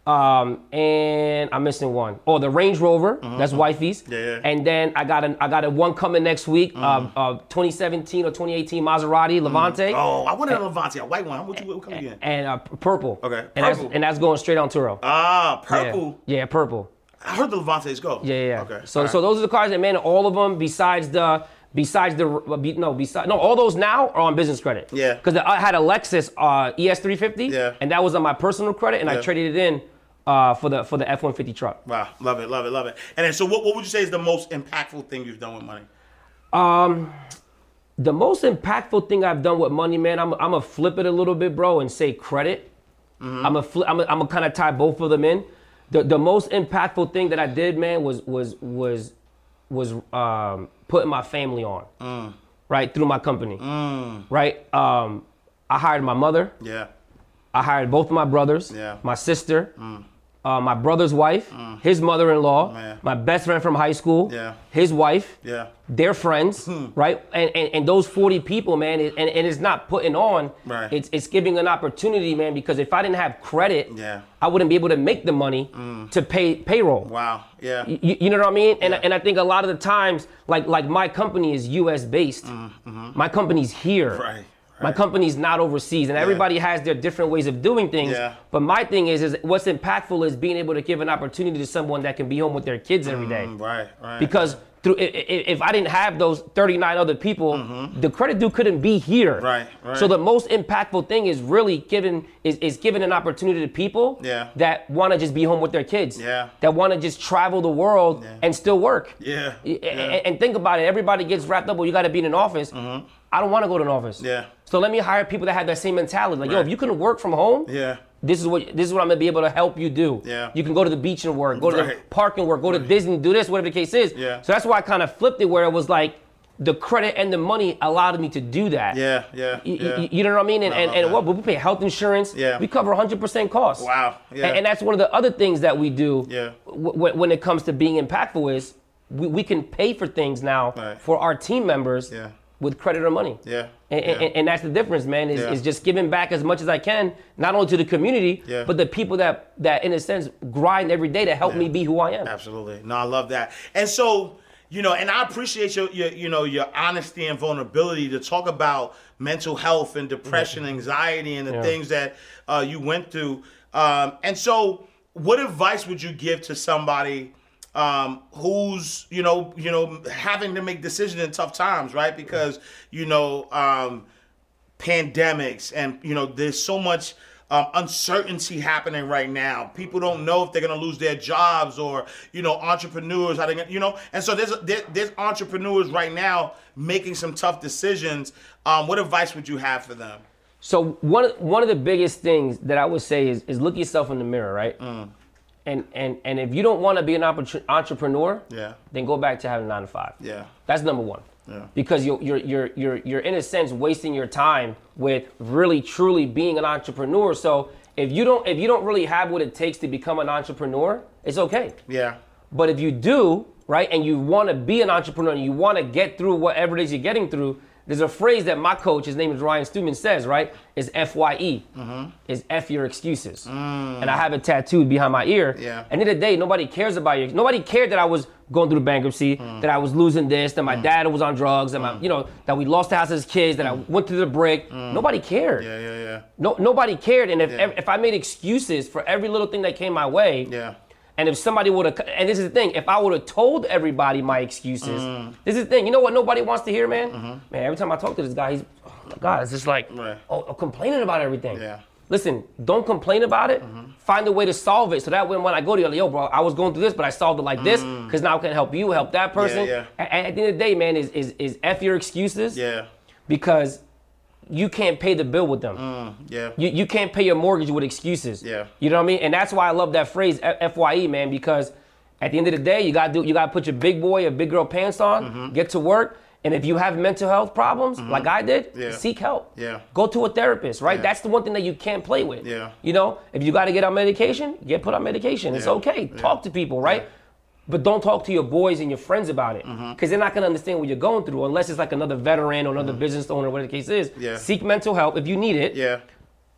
Um, and I'm missing one. Oh, the Range Rover. That's wifey's. Yeah, yeah. And then I got a I got a one coming next week. Uh, uh, 2017 or 2018 Maserati Levante. Oh, I wanted a Levante, a white one. What, you, what color you in? And uh, purple. Okay, And that's, purple. and that's going straight on Turo. Ah, Yeah. purple. Yeah, purple. I heard the Levantes go. Yeah, yeah. yeah. Okay. So, all so right. those are the cars that man, all of them besides the besides the uh, no besides no all those now are on business credit. Yeah. Because I had a Lexus uh, ES350. Yeah. And that was on my personal credit, and I traded it in uh, for the for the F150 truck. Wow, love it, love it, love it. And then, so what, what would you say is the most impactful thing you've done with money? Um, The most impactful thing I've done with money, man, I'm I'm gonna flip it a little bit, bro, and say credit. Mm-hmm. I'm a flip. I'm gonna kind of tie both of them in. The the most impactful thing that I did, man, was was was was um, putting my family on, Mm. right through my company, right. Um, I hired my mother. Yeah. I hired both of my brothers, Yeah. my sister, uh, my brother's wife, his mother-in-law, Man. my best friend from high school, Yeah. his wife, Yeah. their friends, right? And, and and those 40 people, man, it, and, and it's not putting on. Right. It's it's giving an opportunity, man, because if I didn't have credit, Yeah. I wouldn't be able to make the money to pay payroll. Wow. Yeah. You, you know what I mean? And, Yeah. and I think a lot of the times, like like my company is U.S. based. My company's here. Mm-hmm. Right, My company's not overseas, and everybody has their different ways of doing things. Yeah. But my thing is, is what's impactful is being able to give an opportunity to someone that can be home with their kids every day. Mm, Right. Right. Because through, if I didn't have those 39 other people, the credit dude couldn't be here. Mm-hmm. Right, right. So the most impactful thing is really giving is, is giving an opportunity to people Yeah. that want to just be home with their kids. Yeah. That want to just travel the world and still work. Yeah, yeah. And, and think about it. Everybody gets wrapped up. Well, you got to be in an office. I don't want to go to an office. Yeah. So let me hire people that have that same mentality. Like, yo, if you can work from home, Yeah. this is what this is what I'm gonna be able to help you do. Yeah. You can go to the beach and work, go to the park and work, go to Disney, do this, whatever the case is. Yeah. So that's why I kind of flipped it where it was like the credit and the money allowed me to do that. Yeah. Yeah. Y- y- yeah. You know what I mean? And, I and, and what? We pay health insurance. Yeah. We cover 100% costs. Wow. Yeah. And, and that's one of the other things that we do Yeah. w- when it comes to being impactful is we, we can pay for things now Right. for our team members Yeah. With credit or money. Yeah. And, Yeah. and, and that's the difference, man, is, Yeah. is just giving back as much as I can, not only to the community, Yeah. but the people that, that in a sense, grind every day to help me be who I am. Absolutely. No, I love that. And so, you know, and I appreciate your, your you know, your honesty and vulnerability to talk about mental health and depression, anxiety, and the things that uh, you went through. Um, and so, what advice would you give to somebody um, who's, you know, you know, having to make decisions in tough times, right? Because, you know, um, pandemics and you know there's so much um, uncertainty happening right now people don't know if they're going to lose their jobs or you know entrepreneurs how they you know and so there's there, there's entrepreneurs right now making some tough decisions um, what advice would you have for them So one of- one of the biggest things that I would say is is look yourself in the mirror, right? Mm. And and and if you don't want to be an entrepreneur, Yeah. then go back to having nine to five. Yeah. that's number one. Yeah. Because you're you're you're you're you're in a sense wasting your time with really truly being an entrepreneur. So if you don't if you don't really have what it takes to become an entrepreneur, it's okay. yeah But if you do, right, and you want to be an entrepreneur and you want to get through whatever it is you're getting through, there's a phrase that my coach, his name is Ryan Stewman, says, right, is FYE, mm-hmm. is F your excuses. Mm. And I have it tattooed behind my ear. Yeah. And in the day, nobody cares about you. Nobody cared that I was going through bankruptcy, mm. that I was losing this, that my mm. dad was on drugs, that my, you know, that we lost the house as kids, that I went through the brick. Nobody cared. yeah yeah yeah No, nobody cared. And if, Yeah. if I made excuses for every little thing that came my way, yeah and if somebody would have, and this is the thing, if I would have told everybody my excuses, Mm. this is the thing. You know what nobody wants to hear, man? Man, every time I talk to this guy, he's, oh my God, it's just like, Mm-hmm. Right. oh, oh, complaining about everything. Yeah. Listen, don't complain about it. Find a way to solve it. So that when, when I go to you, like, yo, bro, I was going through this, but I solved it like this, because now I can help you, help that person. Mm. yeah. A- And at the end of the day, man, is is is f your excuses yeah because you can't pay the bill with them. Yeah. You, you can't pay your mortgage with excuses. Yeah. You know what I mean? And that's why I love that phrase FYE, man, because at the end of the day, you gotta do you gotta put your big boy or big girl pants on, Mm-hmm. get to work. And if you have mental health problems, like I did, Yeah. seek help. Yeah. Go to a therapist, right? Yeah. That's the one thing that you can't play with. Yeah. You know, if you gotta get on medication, get put on medication. It's okay. Yeah. Talk to people, right? But don't talk to your boys and your friends about it. Mm-hmm. Because they're not gonna understand what you're going through unless it's like another veteran or another business owner, whatever the case is. Mm-hmm. Yeah. Seek mental help if you need it Yeah.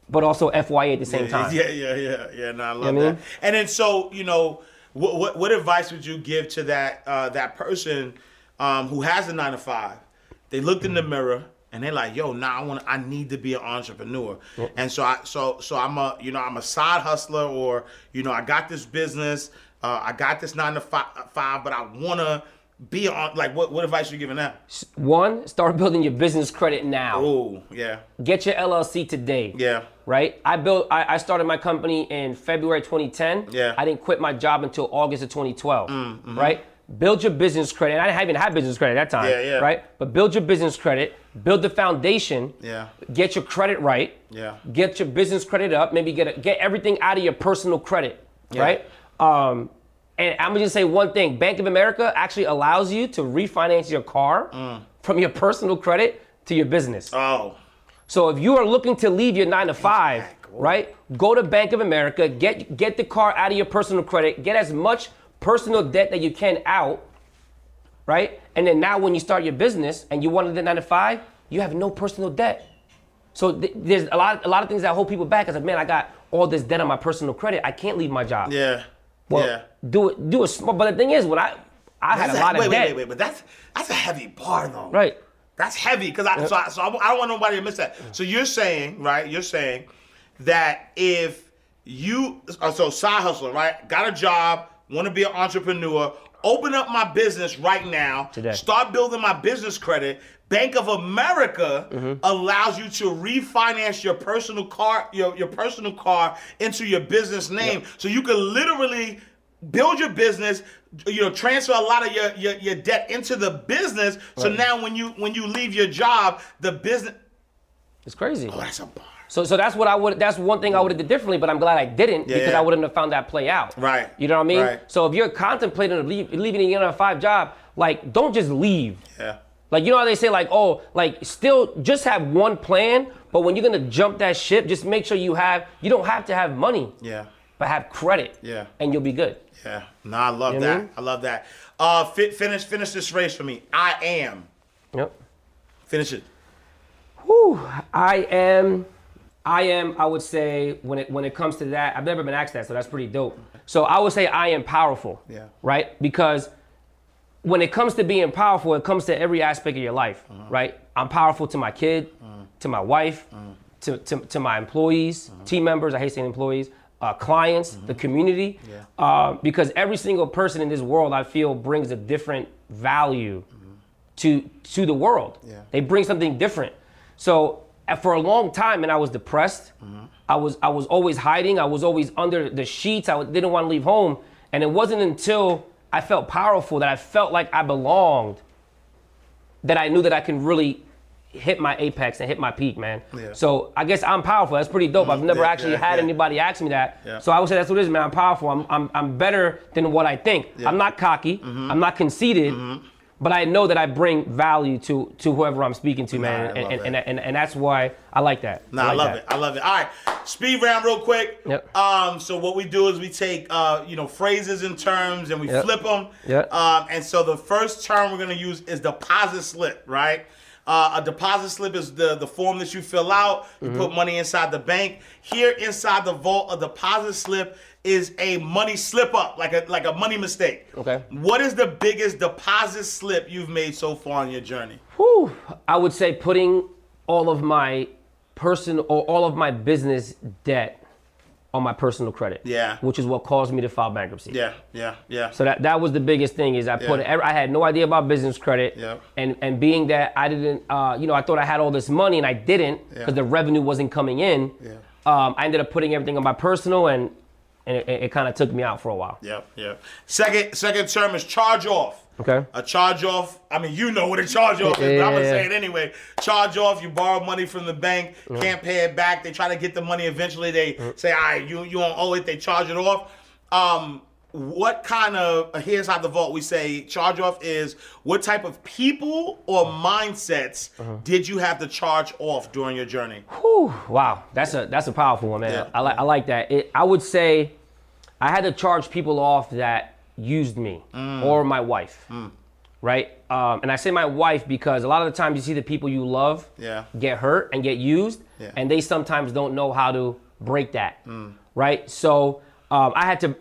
but also FYA at the same yeah, time. Yeah, yeah, yeah, yeah. No, I love what I that. mean? And then, so you know, what, what what advice would you give to that uh, that person um, who has a nine to five? They looked in the mirror and they're like, "Yo, nah, I want, I need to be an entrepreneur." And so, I so so I'm a you know I'm a side hustler, or you know I got this business, uh, I got this nine to five, uh, five but I wanna be on. Like, what what advice you giving that? One, start building your business credit now. Oh, yeah, Get your LLC today. yeah, Right? I built I, I started my company in February 2010. Yeah. I didn't quit my job until August of 2012. Mm, mm-hmm. Right? Build your business credit. I didn't even have business credit at that time. Yeah, yeah. Right? But build your business credit, build the foundation. Yeah. Get your credit right. Yeah. Get your business credit up. Maybe get a, get everything out of your personal credit. Yeah. Right? Um, and I'm gonna just say one thing: Bank of America actually allows you to refinance your car Mm. from your personal credit to your business. Oh, So if you are looking to leave your nine to five, right, go to Bank of America, get get the car out of your personal credit, get as much personal debt that you can out, right? And then now when you start your business and you wanted the nine to five, you have no personal debt. So th- there's a lot a lot of things that hold people back. I said, man, I got all this debt on my personal credit. I can't leave my job. yeah, Well, yeah. do it do a small. But the thing is, when I I had That's a lot wait, of wait, debt. wait, wait, wait, but that's that's a heavy bar though. Right. That's heavy because I, so I so I, I don't want nobody to miss that. So you're saying right? You're saying that if you uh, so side hustler right? Got a job, want to be an entrepreneur. Open up my business right now. Today. Start building my business credit. Bank of America Mm-hmm. allows you to refinance your personal car, your, your personal car into your business name. So you can literally build your business, you know, transfer a lot of your, your, your debt into the business. So now when you when you leave your job, the business It's crazy. Oh, that's a bar. So, so that's what I would. That's one thing I would have did differently, but I'm glad I didn't Yeah, because yeah. I wouldn't have found that play out. Right. You know what I mean? Right. So if you're contemplating leave, leaving a nine to five job, like don't just leave. Yeah. Like you know how they say like oh like still just have one plan, but when you're gonna jump that ship, just make sure you have. You don't have to have money, Yeah. but have credit. Yeah. And you'll be good. Yeah. No, I love You know what I that. mean? I love that. Uh fi- finish finish this race for me. I am. Yep. Finish it. Whew, I am, I am. I would say when it when it comes to that, I've never been asked that, so that's pretty dope. So I would say I am powerful. Yeah. Right, because when it comes to being powerful, it comes to every aspect of your life. Uh-huh. Right, I'm powerful to my kid, to my wife, to, to to my employees, Uh-huh. team members. I hate saying employees. Uh, clients, the community, Yeah. uh, because every single person in this world, I feel, brings a different value to to the world. Yeah. They bring something different. So uh, for a long time, and I was depressed. I was I was always hiding. I was always under the sheets. I didn't want to leave home. And it wasn't until I felt powerful that I felt like I belonged that I knew that I can really hit my apex and hit my peak, man. Yeah. So I guess I'm powerful. That's pretty dope. I've never yeah, actually yeah, had anybody ask me that. So I would say that's what it is, man. I'm powerful. I'm I'm, I'm better than what I think. I'm not cocky. Mm-hmm. I'm not conceited. But I know that I bring value to to whoever I'm speaking to, man, I and, and, and, and, that's why I like that. No, I, like love that. it. I love it. All right, speed round, real quick. Yep. Um, so what we do is we take uh, you know, phrases and terms and we Yep. flip them. Yep. Um, and so the first term we're gonna use is deposit slip, right? Uh, a deposit slip is the the form that you fill out. You Mm-hmm. put money inside the bank. Here inside the vault, a deposit slip is a money slip up, like a like a money mistake. Okay. What is the biggest deposit slip you've made so far on your journey? Whew. I would say putting all of my person or all of my business debt on my personal credit. Yeah. Which is what caused me to file bankruptcy. Yeah, yeah, yeah. So that that was the biggest thing is I put Yeah. I had no idea about business credit. Yeah. And and being that I didn't uh, you know I thought I had all this money and I didn't because Yeah. the revenue wasn't coming in. Yeah. Um, I ended up putting everything on my personal and and it, it kind of took me out for a while. Yep, yep. Second, second term is charge off. Okay. A charge off. I mean, you know what a charge off is, but I'm gonna say it anyway. Charge off. You borrow money from the bank, mm. can't pay it back. They try to get the money. Eventually, they mm. say, "All right, you you don't owe it." They charge it off. Um, what kind of uh, here's how the vault we say charge off is what type of people or mindsets uh-huh. did you have to charge off during your journey? Whew, wow, that's a that's a powerful one, man. Yeah. I like I like that. It, I would say I had to charge people off that used me Mm. or my wife, right? Um, and I say my wife because a lot of the times you see the people you love Yeah. get hurt and get used, Yeah. Mm. and they sometimes don't know how to break that, right? So um, I had to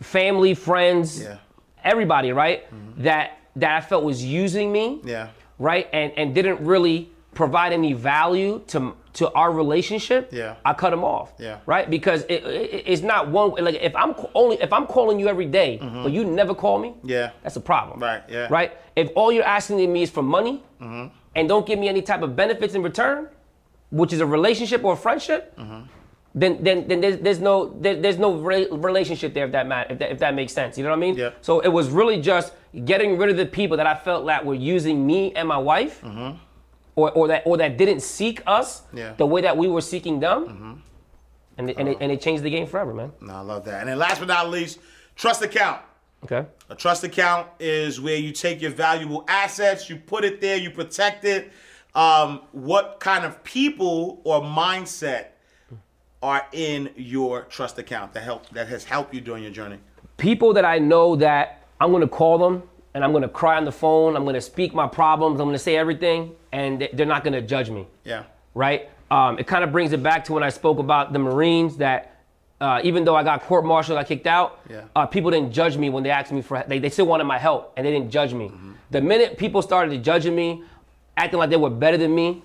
family, friends, Yeah. everybody, right? That that I felt was using me Yeah. right? And and didn't really provide any value to to our relationship. Yeah. I cut them off. Yeah. Right? Because it, it, it's not one like if I'm only if I'm calling you every day, but you never call me. Mm-hmm. Yeah. That's a problem. Right, yeah. Right? If all you're asking of me is for money and don't give me any type of benefits in return, which is a relationship or a friendship, Mm-hmm. then then then there's, there's no there, there's no re- relationship there if that matter if that, if that makes sense. You know what I mean? Yeah. So it was really just getting rid of the people that I felt that were using me and my wife, or, or that or that didn't seek us Mm-hmm. Yeah. the way that we were seeking them, and it, and, it, and it changed the game forever, man. No, I love that. And then last but not least, trust account. Okay. A trust account is where you take your valuable assets, you put it there, you protect it. Um, what kind of people or mindset are in your trust account that help that has helped you during your journey? people that I know that I'm gonna call them and I'm gonna cry on the phone. I'm gonna speak my problems. I'm gonna say everything, and they- they're not gonna judge me. Yeah. right? Um, it kind of brings it back to when I spoke about the Marines that uh, even though I got court-martialed, I kicked out, Yeah. uh, people didn't judge me when they asked me for, they, they still wanted my help and they didn't judge me. The minute people started judging me, acting like they were better than me,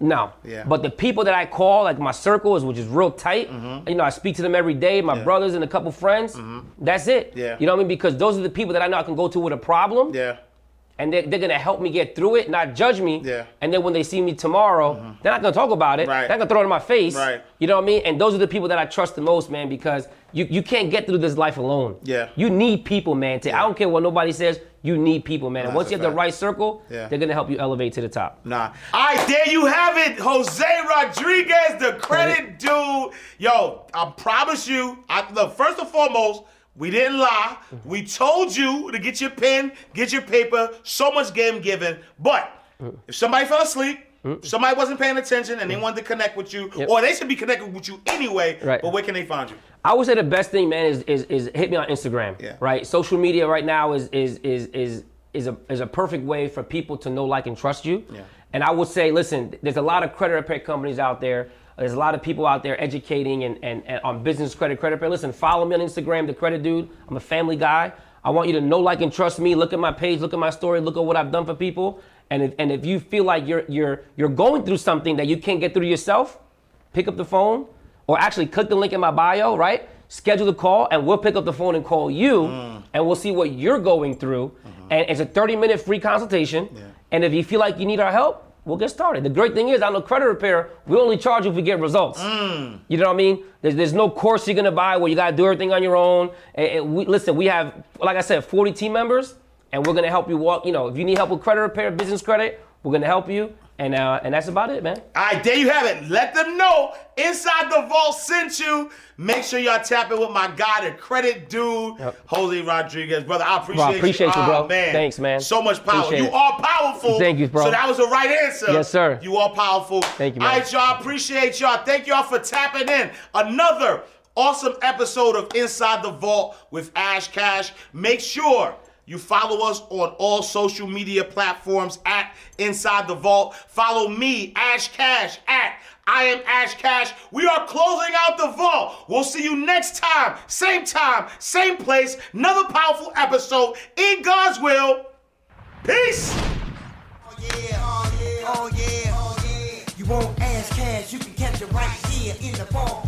no. Yeah. But the people that I call, like my circles, which is real tight, mm-hmm. you know, I speak to them every day, my Yeah. brothers and a couple friends, mm-hmm. that's it. Yeah. You know what I mean? Because those are the people that I know I can go to with a problem Yeah. And they're, they're gonna help me get through it, not judge me. Yeah. And then when they see me tomorrow, mm-hmm. they're not gonna talk about it. Right. They're not gonna throw it in my face. Right. You know what I mean? And those are the people that I trust the most, man, because you, you can't get through this life alone. Yeah. You need people, man. To, I don't care what nobody says. You need people, man. And once you have the right circle, Yeah. they're gonna help you elevate to the top. Nah. All right, there you have it. Jose Rodriguez, the credit dude. Yo, I promise you, I, look, first and foremost, we didn't lie. Mm-hmm. We told you to get your pen, get your paper. So much game given. But mm. if somebody fell asleep, if somebody wasn't paying attention and they mm. wanted to connect with you, Yep. or they should be connected with you anyway, Right. but where can they find you? I would say the best thing, man, is is, is hit me on Instagram. Yeah. Right. Social media right now is is is is is a is a perfect way for people to know, like, and trust you. Yeah. And I would say, listen, there's a lot of credit repair companies out there. There's a lot of people out there educating and, and, and on business credit, credit repair. Listen, follow me on Instagram, the credit dude. I'm a family guy. I want you to know, like, and trust me. Look at my page, look at my story, look at what I've done for people. And if, and if you feel like you're you're you're going through something that you can't get through yourself, pick up the phone or actually click the link in my bio, right? Schedule the call and we'll pick up the phone and call you mm. and we'll see what you're going through. Mm-hmm. And it's a 30 minute free consultation. And if you feel like you need our help, we'll get started. The great thing is, on the credit repair, we only charge you if we get results. Mm. You know what I mean? There's, there's no course you're gonna buy where you gotta do everything on your own. And, and we, listen, we have, like I said, 40 team members, and we're gonna help you walk. You know, if you need help with credit repair, business credit, we're gonna help you. And uh, and that's about it, man. All right, there you have it. Let them know Inside the Vault sent you. Make sure y'all tap in with my guy, the credit dude, Jose Rodriguez. Brother, I appreciate, Bro, appreciate you, Ah, bro. man. Thanks, man. So much power. Appreciate you are powerful. Thank you, bro. So that was the right answer. Yes, sir. You are powerful. Thank you, man. right, y'all. Appreciate y'all. Thank y'all for tapping in. Another awesome episode of Inside the Vault with Ash Cash. Make sure you follow us on all social media platforms at Inside the Vault. Follow me, Ash Cash, at I am Ash Cash. We are closing out the vault. We'll see you next time, same time, same place. Another powerful episode in God's will. Peace. Oh yeah, oh yeah, oh yeah, oh yeah. You cash, you can catch it right here in the ball.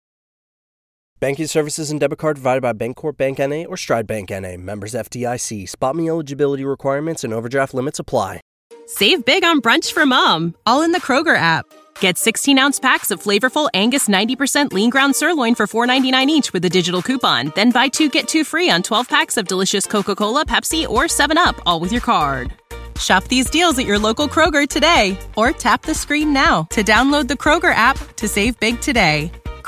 Banking services and debit card provided by Bancorp Bank NA or Stride Bank NA. Members FDIC. SpotMe eligibility requirements and overdraft limits apply. Save big on brunch for mom, all in the Kroger app. Get 16 ounce packs of flavorful Angus 90% lean ground sirloin for $4.99 each with a digital coupon. Then buy two get two free on 12 packs of delicious Coca Cola, Pepsi, or 7UP, all with your card. Shop these deals at your local Kroger today or tap the screen now to download the Kroger app to save big today.